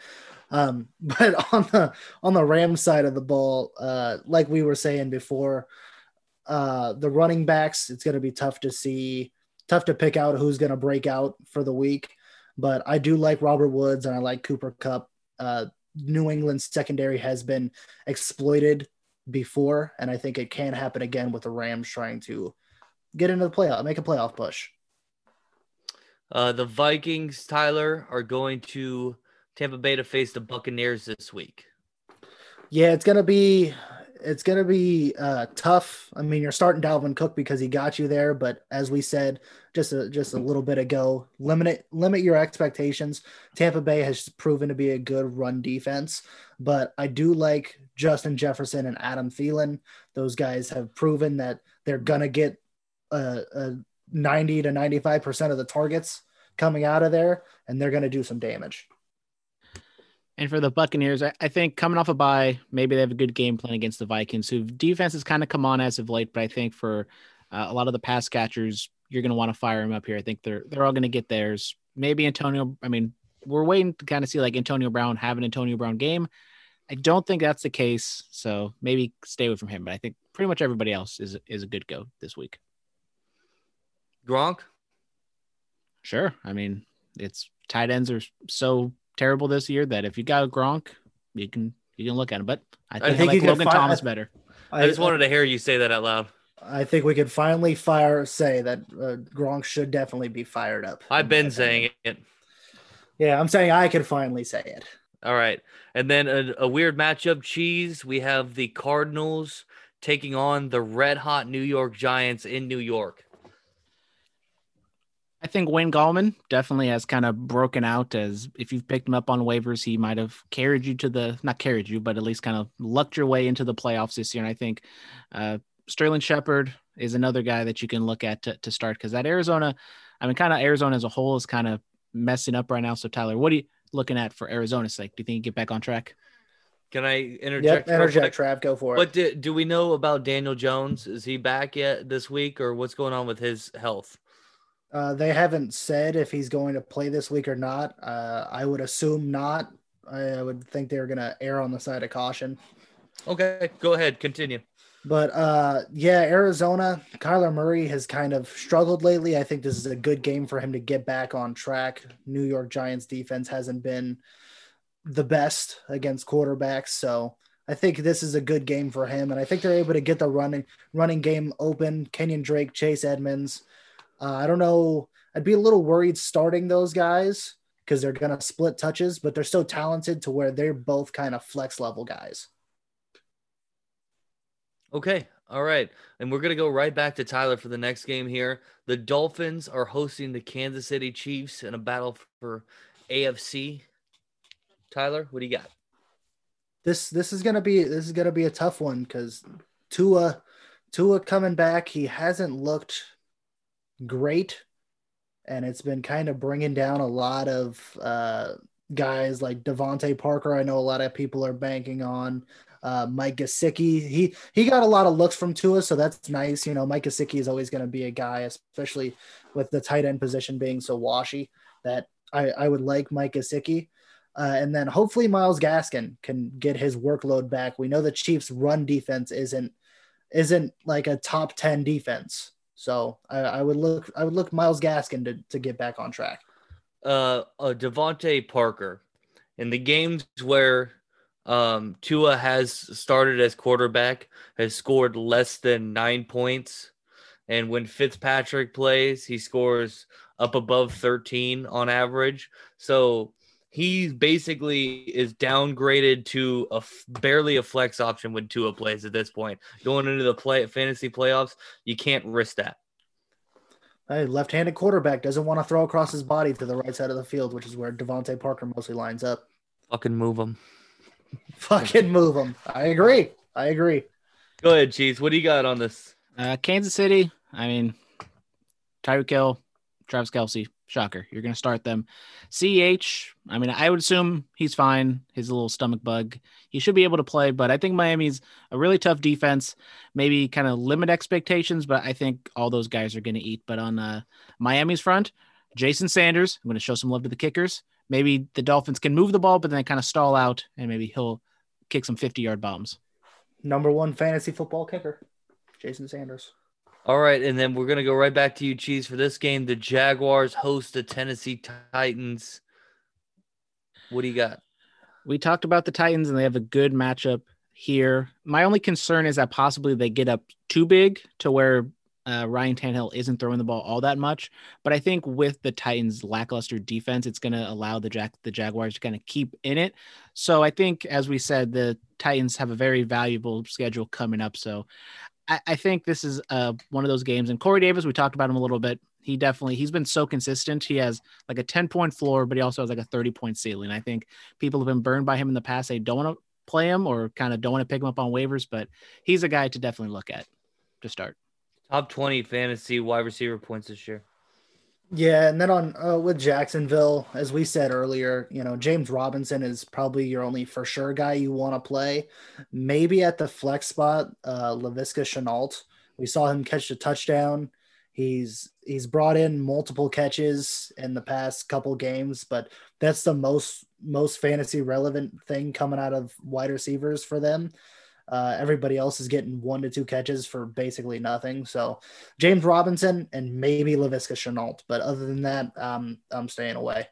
Um, <laughs> but on the on the Rams side of the ball, uh, like we were saying before, uh, the running backs, it's going to be tough to see, tough to pick out who's going to break out for the week. But I do like Robert Woods and I like Cooper Kupp. Uh, New England's secondary has been exploited before, and I think it can happen again with the Rams trying to get into the playoff, make a playoff push. Uh, the Vikings, Tyler, are going to Tampa Bay to face the Buccaneers this week? Yeah, it's gonna be it's gonna be uh, tough. I mean, you're starting Dalvin Cook because he got you there, but as we said just a, just a little bit ago, limit limit your expectations. Tampa Bay has proven to be a good run defense, but I do like Justin Jefferson and Adam Thielen. Those guys have proven that they're gonna get a, a 90 to 95 percent of the targets coming out of there, and they're gonna do some damage. And for the Buccaneers, I, I, think coming off a bye, maybe they have a good game plan against the Vikings, who defense has kind of come on as of late. But I think for uh, a lot of the pass catchers, you're going to want to fire them up here. I think they're they're all going to get theirs. Maybe Antonio. I mean, we're waiting to kind of see like Antonio Brown have an Antonio Brown game. I don't think that's the case, so maybe stay away from him. But I think pretty much everybody else is is a good go this week. Gronk. Sure. I mean, it's tight ends are so terrible this year that if you got Gronk, you can you can look at him. But I I think, I think like you Logan find- Thomas better. I just wanted to hear you say that out loud. I think we could finally fire say that uh, Gronk should definitely be fired up. I've been saying it. Yeah, I'm saying I could finally say it. All right. And then a, a weird matchup, cheese. We have the Cardinals taking on the red hot New York Giants in New York. I think Wayne Gallman definitely has kind of broken out as if you've picked him up on waivers, he might have carried you to the not carried you, but at least kind of lucked your way into the playoffs this year. And I think uh, Sterling Shepard is another guy that you can look at to, to start because that Arizona, I mean, kind of Arizona as a whole is kind of messing up right now. So Tyler, what are you looking at for Arizona's sake? Do you think you get back on track? Can I interject? Yep, real interject, quick? Trav, go for it. What do, do we know about Daniel Jones? Is he back yet this week, or what's going on with his health? Uh, they haven't said if he's going to play this week or not. Uh, I would assume not. I would think they're going to err on the side of caution. Okay, go ahead, continue. But uh, yeah, Arizona, Kyler Murray has kind of struggled lately. I think this is a good game for him to get back on track. New York Giants defense hasn't been the best against quarterbacks, so I think this is a good game for him. And I think they're able to get the running running game open. Kenyon Drake, Chase Edmonds. Uh, I don't know. I'd be a little worried starting those guys because they're gonna split touches, but they're so talented to where they're both kind of flex level guys. Okay, all right. And we're going to go right back to Tyler for the next game here. The Dolphins are hosting the Kansas City Chiefs in a battle for AFC. Tyler, what do you got? this this is gonna be this is gonna be a tough one because Tua Tua coming back, he hasn't looked great, and it's been kind of bringing down a lot of uh, guys like DeVante Parker. I know a lot of people are banking on. Uh, Mike Gesicki, he he got a lot of looks from Tua, so that's nice. You know, Mike Gesicki is always going to be a guy, especially with the tight end position being so washy. That I, I would like Mike Gesicki. Uh, and then hopefully Myles Gaskin can get his workload back. We know the Chiefs' run defense isn't isn't like a top ten defense, so I, I would look I would look Myles Gaskin to, to get back on track. Uh, uh DeVante Parker in the games where um Tua has started as quarterback has scored less than nine points, and when Fitzpatrick plays, he scores up above thirteen on average. So he basically is downgraded to a f- barely a flex option when Tua plays at this point. Going into the play fantasy playoffs, you can't risk that. A left-handed quarterback doesn't want to throw across his body to the right side of the field, which is where DeVante Parker mostly lines up. Fucking move him. <laughs> Fucking move him. I agree. I agree. Go ahead, Cheese. What do you got on this? Uh, Kansas City, I mean, Tyreek Hill, Travis Kelce, shocker. You're going to start them. CH, I mean, I would assume he's fine. His little stomach bug. He should be able to play, but I think Miami's a really tough defense. Maybe kind of limit expectations, but I think all those guys are going to eat. But on uh, Miami's front, Jason Sanders, I'm going to show some love to the kickers. Maybe the Dolphins can move the ball, but then they kind of stall out, and maybe he'll kick some 50 yard bombs. Number one fantasy football kicker, Jason Sanders. All right, and then we're gonna go right back to you, Cheese, for this game. The Jaguars host the Tennessee Titans. What do you got? We talked about the Titans, and they have a good matchup here. My only concern is that possibly they get up too big to where uh, Ryan Tannehill isn't throwing the ball all that much. But I think with the Titans' lackluster defense, it's going to allow the Jack the Jaguars to kind of keep in it. So I think, as we said, the Titans have a very valuable schedule coming up. So I, I think this is uh, one of those games. And Corey Davis, we talked about him a little bit. He definitely he's been so consistent. He has like a 10 point floor, but he also has like a 30 point ceiling. I think people have been burned by him in the past. They don't want to play him or kind of don't want to pick him up on waivers, but he's a guy to definitely look at to start. Top 20 fantasy wide receiver points this year. Yeah, and then on uh, with Jacksonville, as we said earlier, you know James Robinson is probably your only for sure guy you want to play. Maybe at the flex spot, uh, Laviska Shenault. We saw him catch a touchdown. He's he's brought in multiple catches in the past couple games, but that's the most most fantasy relevant thing coming out of wide receivers for them. Uh, everybody else is getting one to two catches for basically nothing. So James Robinson and maybe Laviska Shenault, but other than that, um, I'm staying away.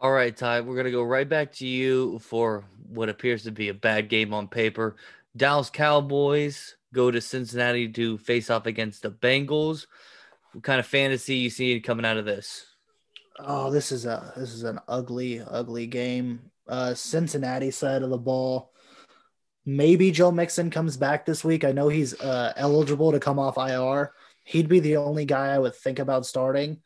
All right, Ty, we're gonna go right back to you for what appears to be a bad game on paper. Dallas Cowboys go to Cincinnati to face off against the Bengals. What kind of fantasy you see coming out of this? Oh, this is a this is an ugly, ugly game. Uh, Cincinnati side of the ball. Maybe Joe Mixon comes back this week. I know he's uh, eligible to come off IR. He'd be the only guy I would think about starting.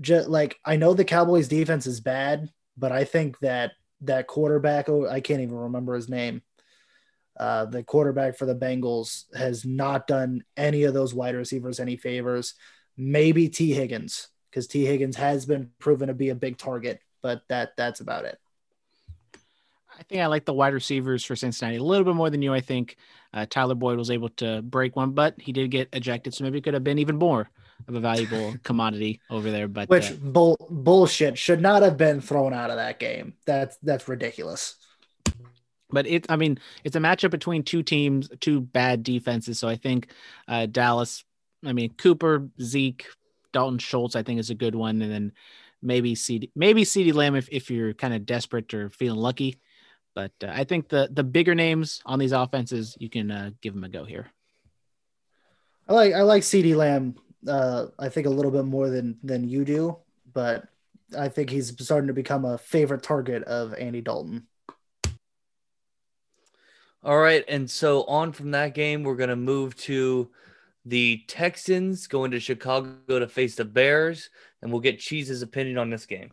Just like I know the Cowboys defense is bad, but I think that that quarterback, oh, I can't even remember his name. Uh, the quarterback for the Bengals has not done any of those wide receivers any favors. Maybe Tee Higgins, because Tee Higgins has been proven to be a big target, but that that's about it. I think I like the wide receivers for Cincinnati a little bit more than you. I think uh, Tyler Boyd was able to break one, but he did get ejected, so maybe it could have been even more of a valuable <laughs> commodity over there. But which uh, bull, bullshit should not have been thrown out of that game. That's that's ridiculous. But it, I mean, it's a matchup between two teams, two bad defenses. So I think uh, Dallas. I mean, Cooper, Zeke, Dalton Schultz. I think is a good one, and then maybe CD, maybe CeeDee Lamb if, if you're kind of desperate or feeling lucky. But uh, I think the the bigger names on these offenses, you can uh, give them a go here. I like I like CeeDee Lamb. Uh, I think a little bit more than than you do, but I think he's starting to become a favorite target of Andy Dalton. All right, and so on from that game, we're gonna move to the Texans going to Chicago to face the Bears, and we'll get Cheese's opinion on this game.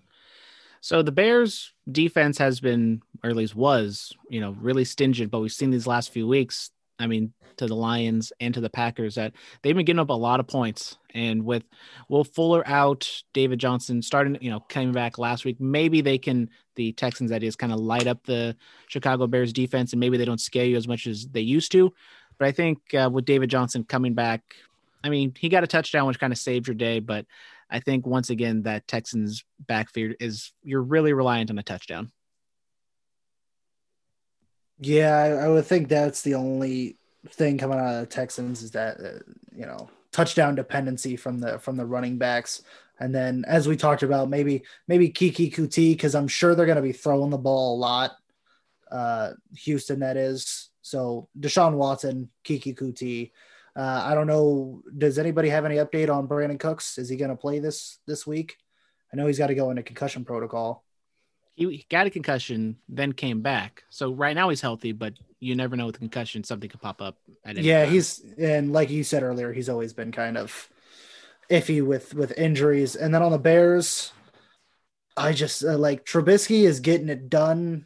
So the Bears defense has been, or at least was, you know, really stingent, but we've seen these last few weeks. I mean, to the Lions and to the Packers that they've been getting up a lot of points. And with Will Fuller out, David Johnson starting, you know, coming back last week, maybe they can, the Texans, that is, kind of light up the Chicago Bears defense and maybe they don't scare you as much as they used to. But I think uh, with David Johnson coming back, I mean, he got a touchdown, which kind of saved your day. But I think once again that Texans backfield is you're really reliant on a touchdown. Yeah, I, I would think that's the only thing coming out of the Texans is that uh, you know touchdown dependency from the from the running backs. And then, as we talked about, maybe maybe Keke Coutee because I'm sure they're going to be throwing the ball a lot. Uh, Houston, that is. So Deshaun Watson, Keke Coutee, uh, I don't know. Does anybody have any update on Brandin Cooks? Is he going to play this this week? I know he's got to go into concussion protocol. He got a concussion, then came back. So right now he's healthy, but you never know with concussion something could pop up. yeah, time. he's and like you said earlier, he's always been kind of iffy with with injuries. And then on the Bears, I just uh, like Trubisky is getting it done,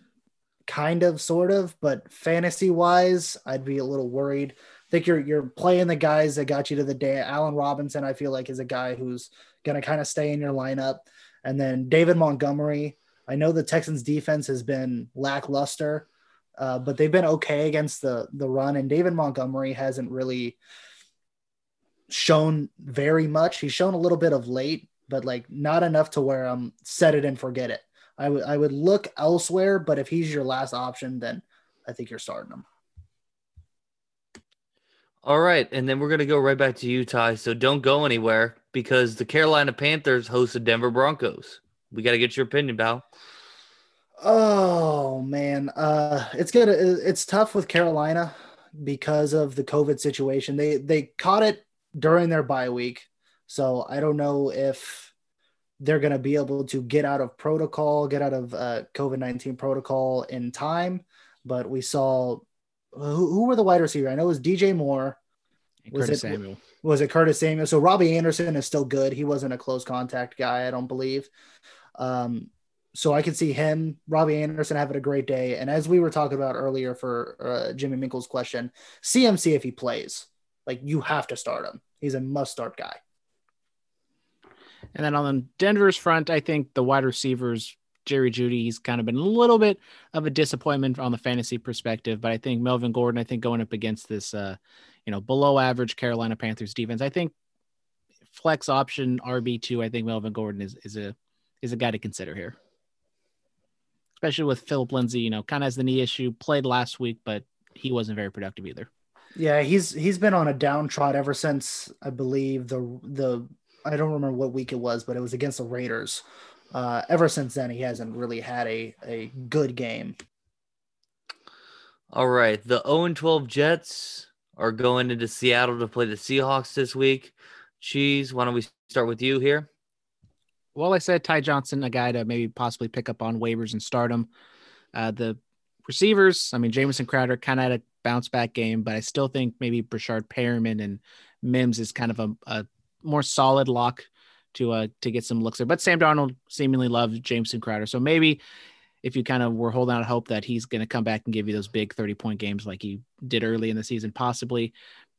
kind of, sort of, but fantasy wise, I'd be a little worried think you're you're playing the guys that got you to the day. Allen Robinson, I feel like, is a guy who's going to kind of stay in your lineup. And then David Montgomery. I know the Texans defense has been lackluster, uh, but they've been okay against the the run. And David Montgomery hasn't really shown very much. He's shown a little bit of late, but like not enough to where I'm set it and forget it. I would I would look elsewhere, but if he's your last option, then I think you're starting him. All right, and then we're gonna go right back to you, Ty. So don't go anywhere because the Carolina Panthers host the Denver Broncos. We got to get your opinion, pal. Oh man, uh, it's good. It's tough with Carolina because of the COVID situation. They they caught it during their bye week, so I don't know if they're going to be able to get out of protocol, get out of uh, COVID nineteen protocol in time. But we saw who, who were the wide receiver? I know it was DJ Moore. Was Curtis it, Samuel. Was it Curtis Samuel? So Robbie Anderson is still good. He wasn't a close contact guy, I don't believe. Um, so I can see him, Robbie Anderson, having a great day. And as we were talking about earlier for uh, Jimmy Minkle's question, CMC if he plays, like you have to start him. He's a must start guy. And then on Denver's front, I think the wide receivers Jerry Jeudy, he's kind of been a little bit of a disappointment on the fantasy perspective, but I think Melvin Gordon, I think going up against this, uh, you know, below average Carolina Panthers defense, I think flex option RB two. I think Melvin Gordon is is a is a guy to consider here, especially with Phillip Lindsay. You know, kind of has the knee issue. Played last week, but he wasn't very productive either. Yeah, he's he's been on a downtrod ever since I believe the the I don't remember what week it was, but it was against the Raiders uh, ever since then, he hasn't really had a, a good game. All right. The 0 12 Jets are going into Seattle to play the Seahawks this week. Cheese, why don't we start with you here? Well, I said Ty Johnson, a guy to maybe possibly pick up on waivers and start him. Uh, the receivers, I mean, Jamison Crowder kind of had a bounce back game, but I still think maybe Breshad Perriman and Mims is kind of a, a more solid lock to uh to get some looks there. But Sam Darnold seemingly loved Jamison Crowder, so maybe if you kind of were holding out hope that he's going to come back and give you those big 30 point games like he did early in the season, possibly.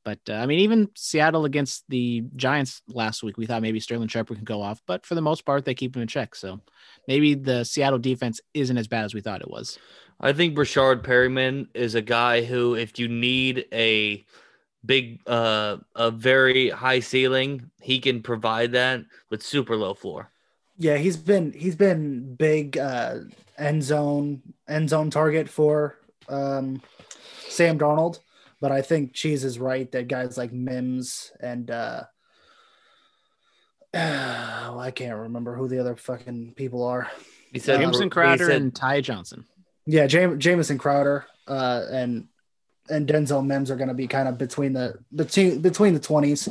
But uh, I mean, even Seattle against the Giants last week, we thought maybe Sterling Shepard can go off, but for the most part, they keep him in check. So maybe the Seattle defense isn't as bad as we thought it was. I think Breshad Perriman is a guy who, if you need a big, uh, a very high ceiling, he can provide that with super low floor. Yeah, he's been he's been big uh, end zone end zone target for um, Sam Darnold, but I think Cheese is right that guys like Mims and uh, uh, <sighs> I can't remember who the other fucking people are. He said Jamison Crowder said, and Ty Johnson. Yeah, Jam- Jamison Crowder uh, and and Denzel Mims are going to be kind of between the between between the twenties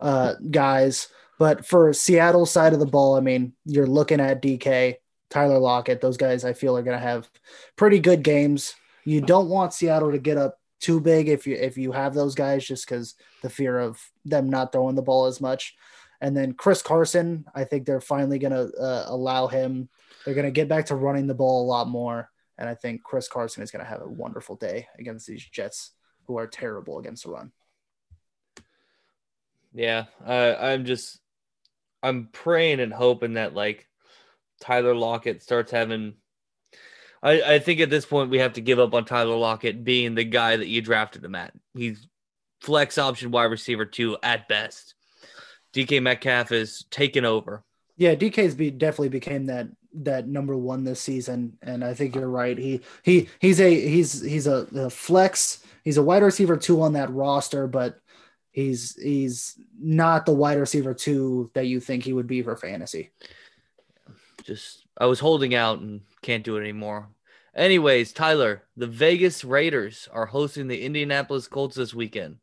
uh, guys. But for Seattle side of the ball, I mean, you're looking at DK, Tyler Lockett. Those guys, I feel, are going to have pretty good games. You don't want Seattle to get up too big if you if you have those guys, just because the fear of them not throwing the ball as much. And then Chris Carson, I think they're finally going to uh, allow him. They're going to get back to running the ball a lot more. And I think Chris Carson is going to have a wonderful day against these Jets, who are terrible against the run. Yeah, I'm just I'm praying and hoping that like Tyler Lockett starts having. I, I think at this point we have to give up on Tyler Lockett being the guy that you drafted him at. He's flex option wide receiver two at best. DK Metcalf is taken over. Yeah, DK's be definitely became that that number one this season, and I think you're right. He he he's a he's he's a, a flex. He's a wide receiver two on that roster, but he's he's not the wide receiver two that you think he would be for fantasy. Just I was holding out and can't do it anymore. Anyways, Tyler, the Vegas Raiders are hosting the Indianapolis Colts this weekend.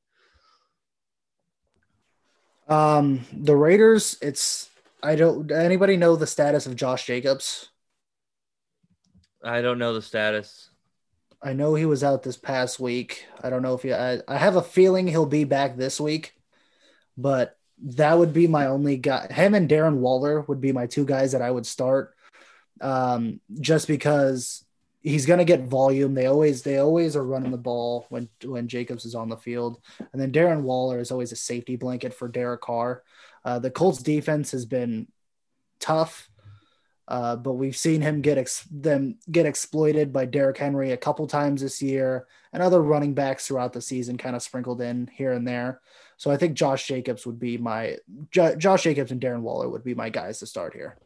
Um, the Raiders, it's I don't. Anybody know the status of Josh Jacobs? I don't know the status. I know he was out this past week. I don't know if he. I, I have a feeling he'll be back this week, but that would be my only guy. Him and Darren Waller would be my two guys that I would start, um, just because he's going to get volume. They always they always are running the ball when when Jacobs is on the field, and then Darren Waller is always a safety blanket for Derek Carr. Uh, the Colts defense has been tough, uh, but we've seen him get ex- them get exploited by Derrick Henry a couple times this year, and other running backs throughout the season, kind of sprinkled in here and there. So I think Josh Jacobs would be my Josh Jacobs and Darren Waller would be my guys to start here.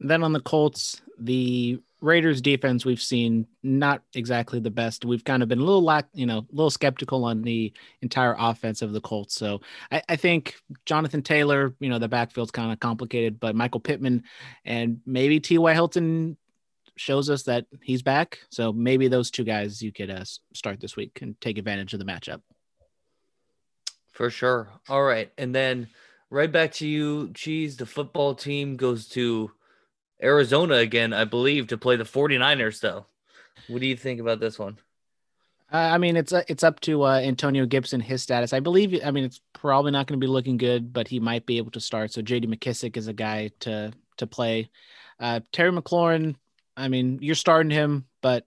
Then on the Colts, the Raiders defense we've seen not exactly the best. We've kind of been a little lack, you know, a little skeptical on the entire offense of the Colts. So I, I think Jonathan Taylor, you know, the backfield's kind of complicated, but Michael Pittman and maybe T.Y. Hilton shows us that he's back. So maybe those two guys you could uh, start this week and take advantage of the matchup. For sure. All right. And then right back to you, Cheese. The football team goes to Arizona again, I believe, to play the 49ers, though. What do you think about this one? Uh, I mean, it's uh, it's up to uh, Antonio Gibson his status. I believe. I mean, it's probably not going to be looking good, but he might be able to start. So J.D. McKissic is a guy to to play. Uh, Terry McLaurin. I mean, you're starting him, but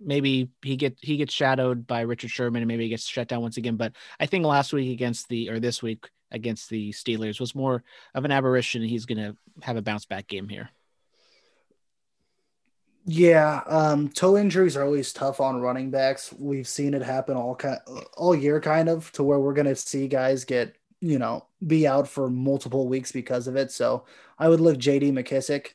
maybe he get he gets shadowed by Richard Sherman, and maybe he gets shut down once again. But I think last week against the or this week against the Steelers was more of an aberration. He's going to have a bounce back game here. Yeah, um, toe injuries are always tough on running backs. We've seen it happen all kind all year, kind of, to where we're gonna see guys get you know be out for multiple weeks because of it. So I would look J.D. McKissic,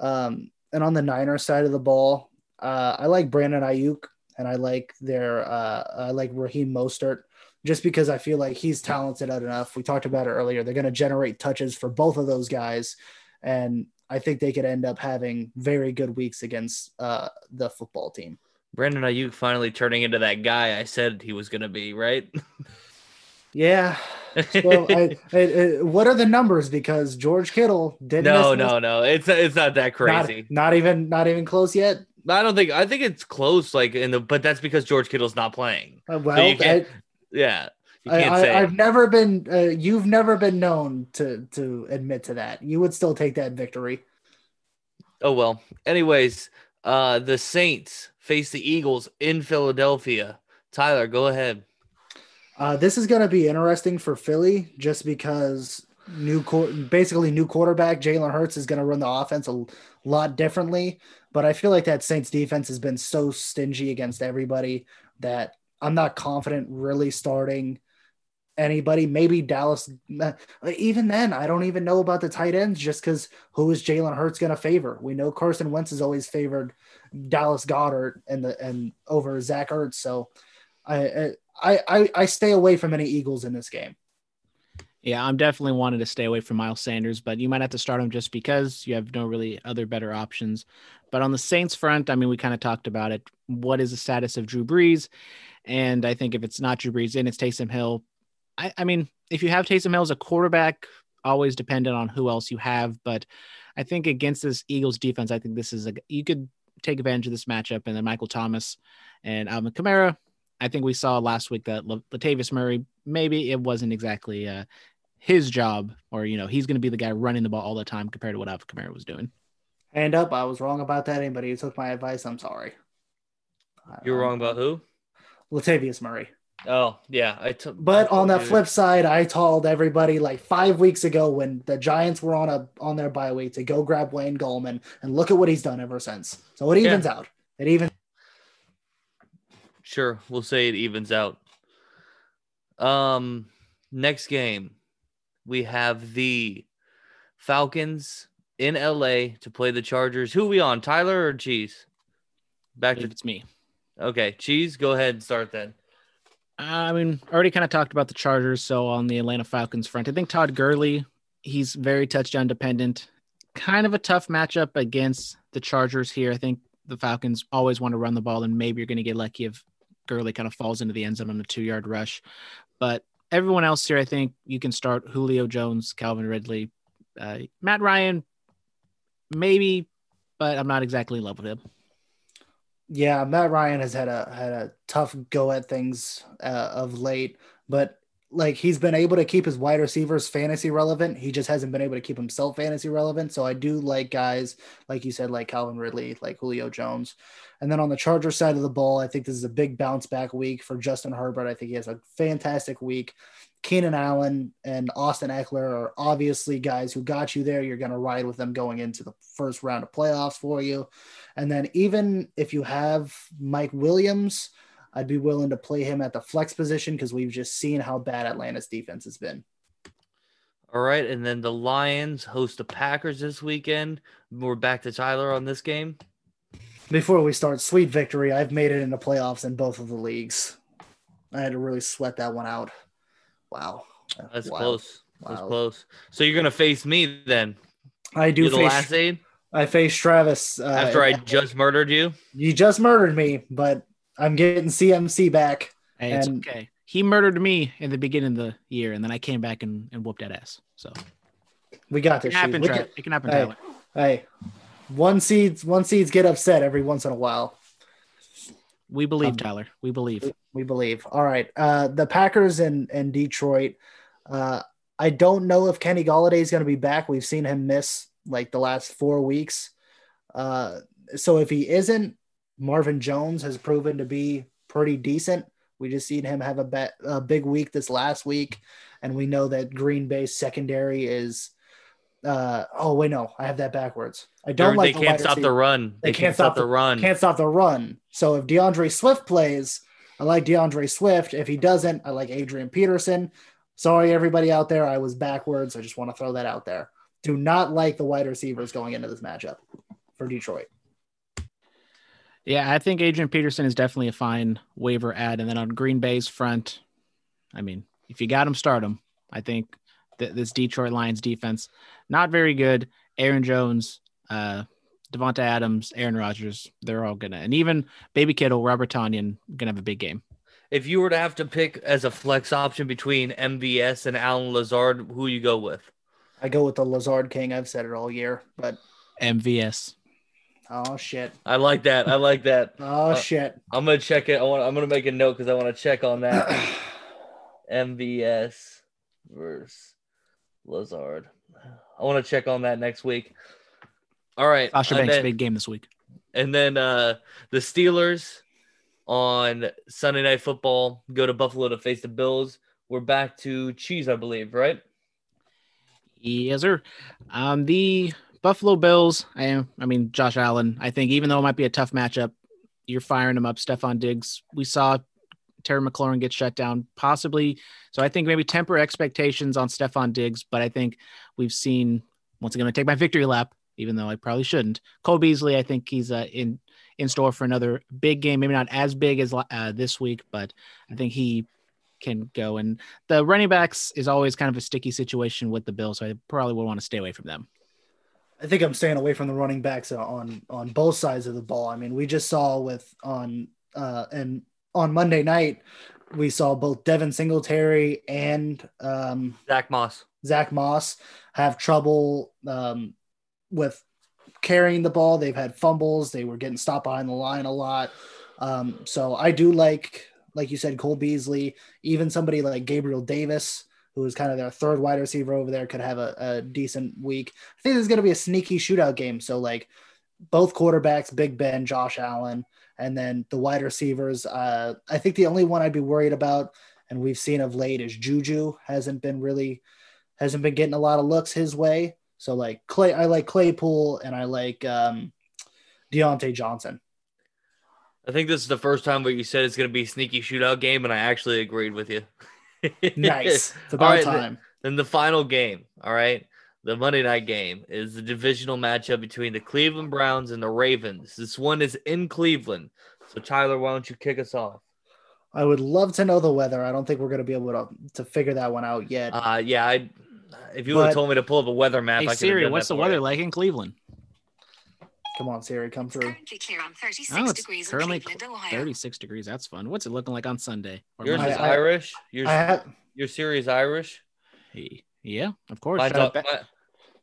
um, and on the Niner side of the ball, uh, I like Brandon Aiyuk, and I like their uh, I like Raheem Mostert just because I feel like he's talented enough. We talked about it earlier. They're going to generate touches for both of those guys, and I think they could end up having very good weeks against uh, the football team. Brandon Aiyuk finally turning into that guy I said he was going to be, right? Yeah. So, I, <laughs> I, I, what are the numbers? Because George Kittle didn't. no, no, no. It's it's not that not, crazy. not even not even close yet. I don't think I think it's close like in the but that's because George Kittle's not playing. Uh, well, can't- I- Yeah. I, can't say. I, I've never been. Uh, you've never been known to to admit to that. You would still take that victory. Oh well. Anyways, uh the Saints face the Eagles in Philadelphia. Tyler, go ahead. Uh, this is going to be interesting for Philly, just because new, basically new quarterback Jalen Hurts is going to run the offense a lot differently. But I feel like that Saints defense has been so stingy against everybody that I'm not confident really starting anybody. Maybe Dallas. uh, Even then, I don't even know about the tight ends just because who is Jalen Hurts going to favor? We know Carson Wentz is always favored Dallas Goedert and the and over Zach Ertz. So I I I, I stay away from any Eagles in this game. Yeah, I'm definitely wanting to stay away from Miles Sanders, but you might have to start him just because you have no really other better options. But on the Saints front, I mean, we kind of talked about it. What is the status of Drew Brees? And I think if it's not Drew Brees, then it's Taysom Hill. I, I mean, if you have Taysom Hill as a quarterback, always dependent on who else you have. But I think against this Eagles defense, I think this is a you could take advantage of this matchup. And then Michael Thomas and Alvin Kamara. I think we saw last week that La- Latavius Murray maybe it wasn't exactly uh, his job, or you know, he's going to be the guy running the ball all the time compared to what Alvin Kamara was doing. Hand up, I was wrong about that. Anybody who took my advice, I'm sorry. You're Um, wrong about who? Latavius Murray. Oh, yeah. I took But I on the flip side, I told everybody like five weeks ago when the Giants were on a on their bye week to go grab Wayne Gallman, and look at what he's done ever since. So it evens out. It even Sure, we'll say it evens out. Um, next game, we have the Falcons in LA to play the Chargers. Who we on, Tyler or Cheese? Back believe to it's me. okay, Cheese. Go ahead and start then. I mean, already kind of talked about the Chargers. So on the Atlanta Falcons front, I think Todd Gurley, he's very touchdown dependent. Kind of a tough matchup against the Chargers here. I think the Falcons always want to run the ball, and maybe you're going to get lucky if Gurley kind of falls into the end zone on a two yard rush. But everyone else here, I think you can start Julio Jones, Calvin Ridley, uh, Matt Ryan, maybe, but I'm not exactly in love with him. Yeah, Matt Ryan has had a had a tough go at things uh, of late, but like he's been able to keep his wide receivers fantasy relevant. He just hasn't been able to keep himself fantasy relevant. So I do like guys like you said, like Calvin Ridley, like Julio Jones. And then on the Charger side of the ball, I think this is a big bounce back week for Justin Herbert. I think he has a fantastic week. Keenan Allen and Austin Ekeler are obviously guys who got you there. You're going to ride with them going into the first round of playoffs for you. And then even if you have Mike Williams, I'd be willing to play him at the flex position because we've just seen how bad Atlanta's defense has been. All right, and then the Lions host the Packers this weekend. We're back to Tyler on this game. Before we start, sweet victory. I've made it into playoffs in both of the leagues. I had to really sweat that one out. Wow. That's Wow. close. That's close. So you're gonna face me then. I do You're the face, last aid I face Travis. Uh, after I just murdered you. you just murdered me, but I'm getting CMC back. Hey, it's And- okay. He murdered me in the beginning of the year, and then I came back and, and whooped that ass. So We got it this. can happen. Tra- can- it can happen, Hey. Tyler. hey, one seeds, one seeds get upset every once in a while. We believe, Um, Tyler. We believe. We believe. All right. Uh, the Packers and and Detroit. Uh, I don't know if Kenny Golladay is going to be back. We've seen him miss like the last four weeks. Uh, so if he isn't, Marvin Jones has proven to be pretty decent. We just seen him have a, bet, a big week this last week, and we know that Green Bay secondary is. Uh, oh wait, no, I have that backwards. I don't They're- like they the can't stop receiver the run. They can't stop the run. can't stop the run. So if D'Andre Swift plays, I like D'Andre Swift. If he doesn't, I like Adrian Peterson. Sorry, everybody out there. I was backwards. I just want to throw that out there. Do not like the wide receivers going into this matchup for Detroit. Yeah, I think Adrian Peterson is definitely a fine waiver ad. And then on Green Bay's front, I mean, if you got him, start him. I think th- this Detroit Lions defense, not very good. Aaron Jones, uh, Davante Adams, Aaron Rodgers, they're all gonna, and even Baby Kittle, Robert Tonyan, gonna have a big game. If you were to have to pick as a flex option between MVS and Allen Lazard, who you go with? I go with the Lazard King. I've said it all year, but MVS. oh shit, I like that. I like that. <laughs> oh Uh, shit. I'm gonna check it. I want. I'm gonna make a note because I want to check on that. <clears throat> MVS versus Lazard. I want to check on that next week. All right. Sasha Banks, then- big game this week. And then uh, the Steelers on Sunday Night Football go to Buffalo to face the Bills. We're back to cheese, I believe, right? Yes, sir. Um, the Buffalo Bills. I am. I mean, Josh Allen. I think even though it might be a tough matchup, you're firing him up. Stefon Diggs. We saw Terry McLaurin get shut down, possibly. So I think maybe temper expectations on Stefon Diggs. But I think we've seen once again. I take my victory lap, even though I probably shouldn't. Cole Beasley. I think he's uh, in in store for another big game. Maybe not as big as uh, this week, but I think he can go. And the running backs is always kind of a sticky situation with the Bills, so I probably would want to stay away from them. I think I'm staying away from the running backs on on both sides of the ball. I mean, we just saw with on uh and on Monday night we saw both Devin Singletary and um Zach Moss. Zach Moss have trouble um with carrying the ball. They've had fumbles. They were getting stopped behind the line a lot. Um, so I do like, like you said, Cole Beasley, even somebody like Gabriel Davis, who is kind of their third wide receiver over there, could have a, a decent week. I think there's going to be a sneaky shootout game. So like both quarterbacks, Big Ben, Josh Allen, and then the wide receivers. Uh, I think the only one I'd be worried about, and we've seen of late, is Juju hasn't been really hasn't been getting a lot of looks his way. So like Clay, I like Claypool and I like um, Diontae Johnson. I think this is the first time where you said it's going to be a sneaky shootout game, and I actually agreed with you. <laughs> Nice. It's All about right, time. Then the final game, all right, the Monday night game is the divisional matchup between the Cleveland Browns and the Ravens. This one is in Cleveland. So Tyler, why don't you kick us off? I would love to know the weather. I don't think we're going to be able to, to figure that one out yet. Uh yeah, I if you would have told me to pull up a weather map, Hey I could Siri, have done what's the weather you. like in Cleveland? Come on, Siri, come through. Currently clear on 36 Oh, it's degrees in currently Cleveland, Ohio. 36 degrees. That's fun. What's it looking like on Sunday? Or Yours Monday? is I- Irish. Your I have, your Siri is Irish. Hey, yeah, of course. Mine's, Shout out Au- Be- mi-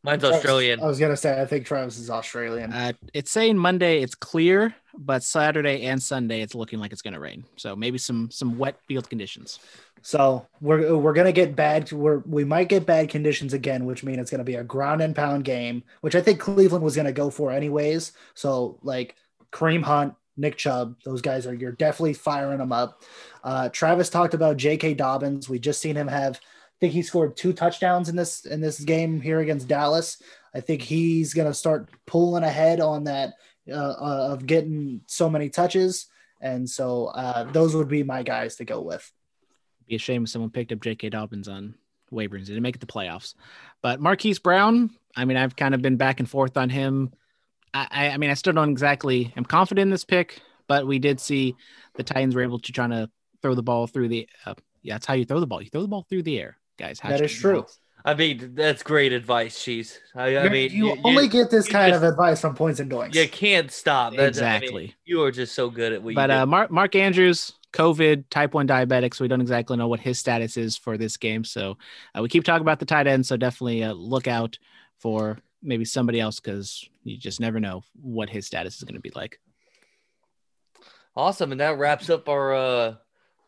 mine's Australian. I was going to say, I think Travis is Australian. Uh, it's saying Monday it's clear, but Saturday and Sunday it's looking like it's going to rain. So maybe some some wet field conditions. So we're we're gonna get bad. We're we might get bad conditions again, which means it's gonna be a ground and pound game, which I think Cleveland was gonna go for anyways. So like Kareem Hunt, Nick Chubb, those guys are you're definitely firing them up. Uh, Travis talked about J.K. Dobbins. We just seen him have. Think he scored two touchdowns in this in this game here against Dallas. I think he's gonna start pulling ahead on that uh, uh, of getting so many touches, and so uh, those would be my guys to go with. Be a shame if someone picked up J.K. Dobbins on waivers. Didn't make it the playoffs. But Marquise Brown, I mean, I've kind of been back and forth on him. I, I, I mean, I still don't exactly am confident in this pick, but we did see the Titans were able to try to throw the ball through the. Uh, yeah, that's how you throw the ball. You throw the ball through the air, guys. That is true. balls. I mean, that's great advice, Cheese. I, I mean, you, you, only you, get this kind just- of advice from points and doinks. you can't stop. That's, I mean, Exactly. you are just so good at what But you do. uh, Mark, Mark Andrews, COVID, type 1 diabetic. So we don't exactly know what his status is for this game. So uh, we keep talking about the tight end. So definitely uh, look out for maybe somebody else because you just never know what his status is going to be like. Awesome. And that wraps up our uh,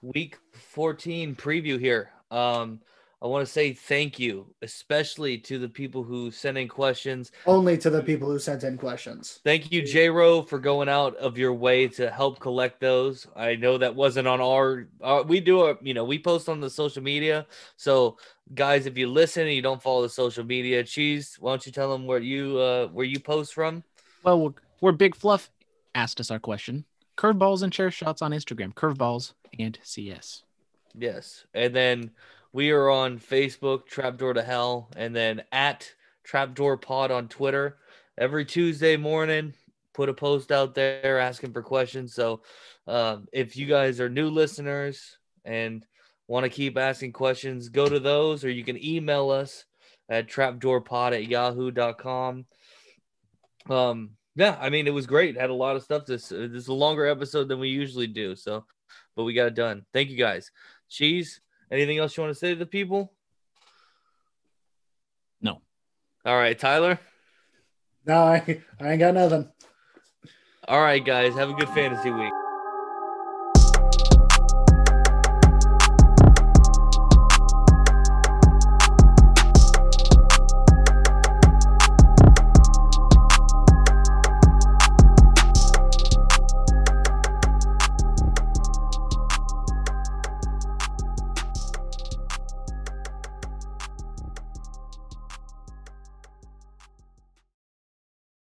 week 14 preview here. Um, I want to say thank you, especially to the people who sent in questions. Only to the people who sent in questions. Thank you, J Ro, for going out of your way to help collect those. I know that wasn't on our, uh, we do a, you know, we post on the social media. So, guys, if you listen and you don't follow the social media, cheese, why don't you tell them where you, uh, where you post from? Well, we're, we're Big Fluff asked us our question. Curveballs and chair shots on Instagram. Curveballs and CS. Yes. And then we are on Facebook, Trapdoor to Hell, and then at Trapdoor Pod on Twitter. Every Tuesday morning, put a post out there asking for questions. So um, if you guys are new listeners and want to keep asking questions, go to those or you can email us at trapdoorpod at yahoo.com. Um, Yeah, I mean it was great. Had a lot of stuff. This this is a longer episode than we usually do. So, but we got it done. Thank you guys. Cheese. Anything else you want to say to the people? No. All right, Tyler. No, I, I ain't got nothing. All right, guys. Have a good fantasy week.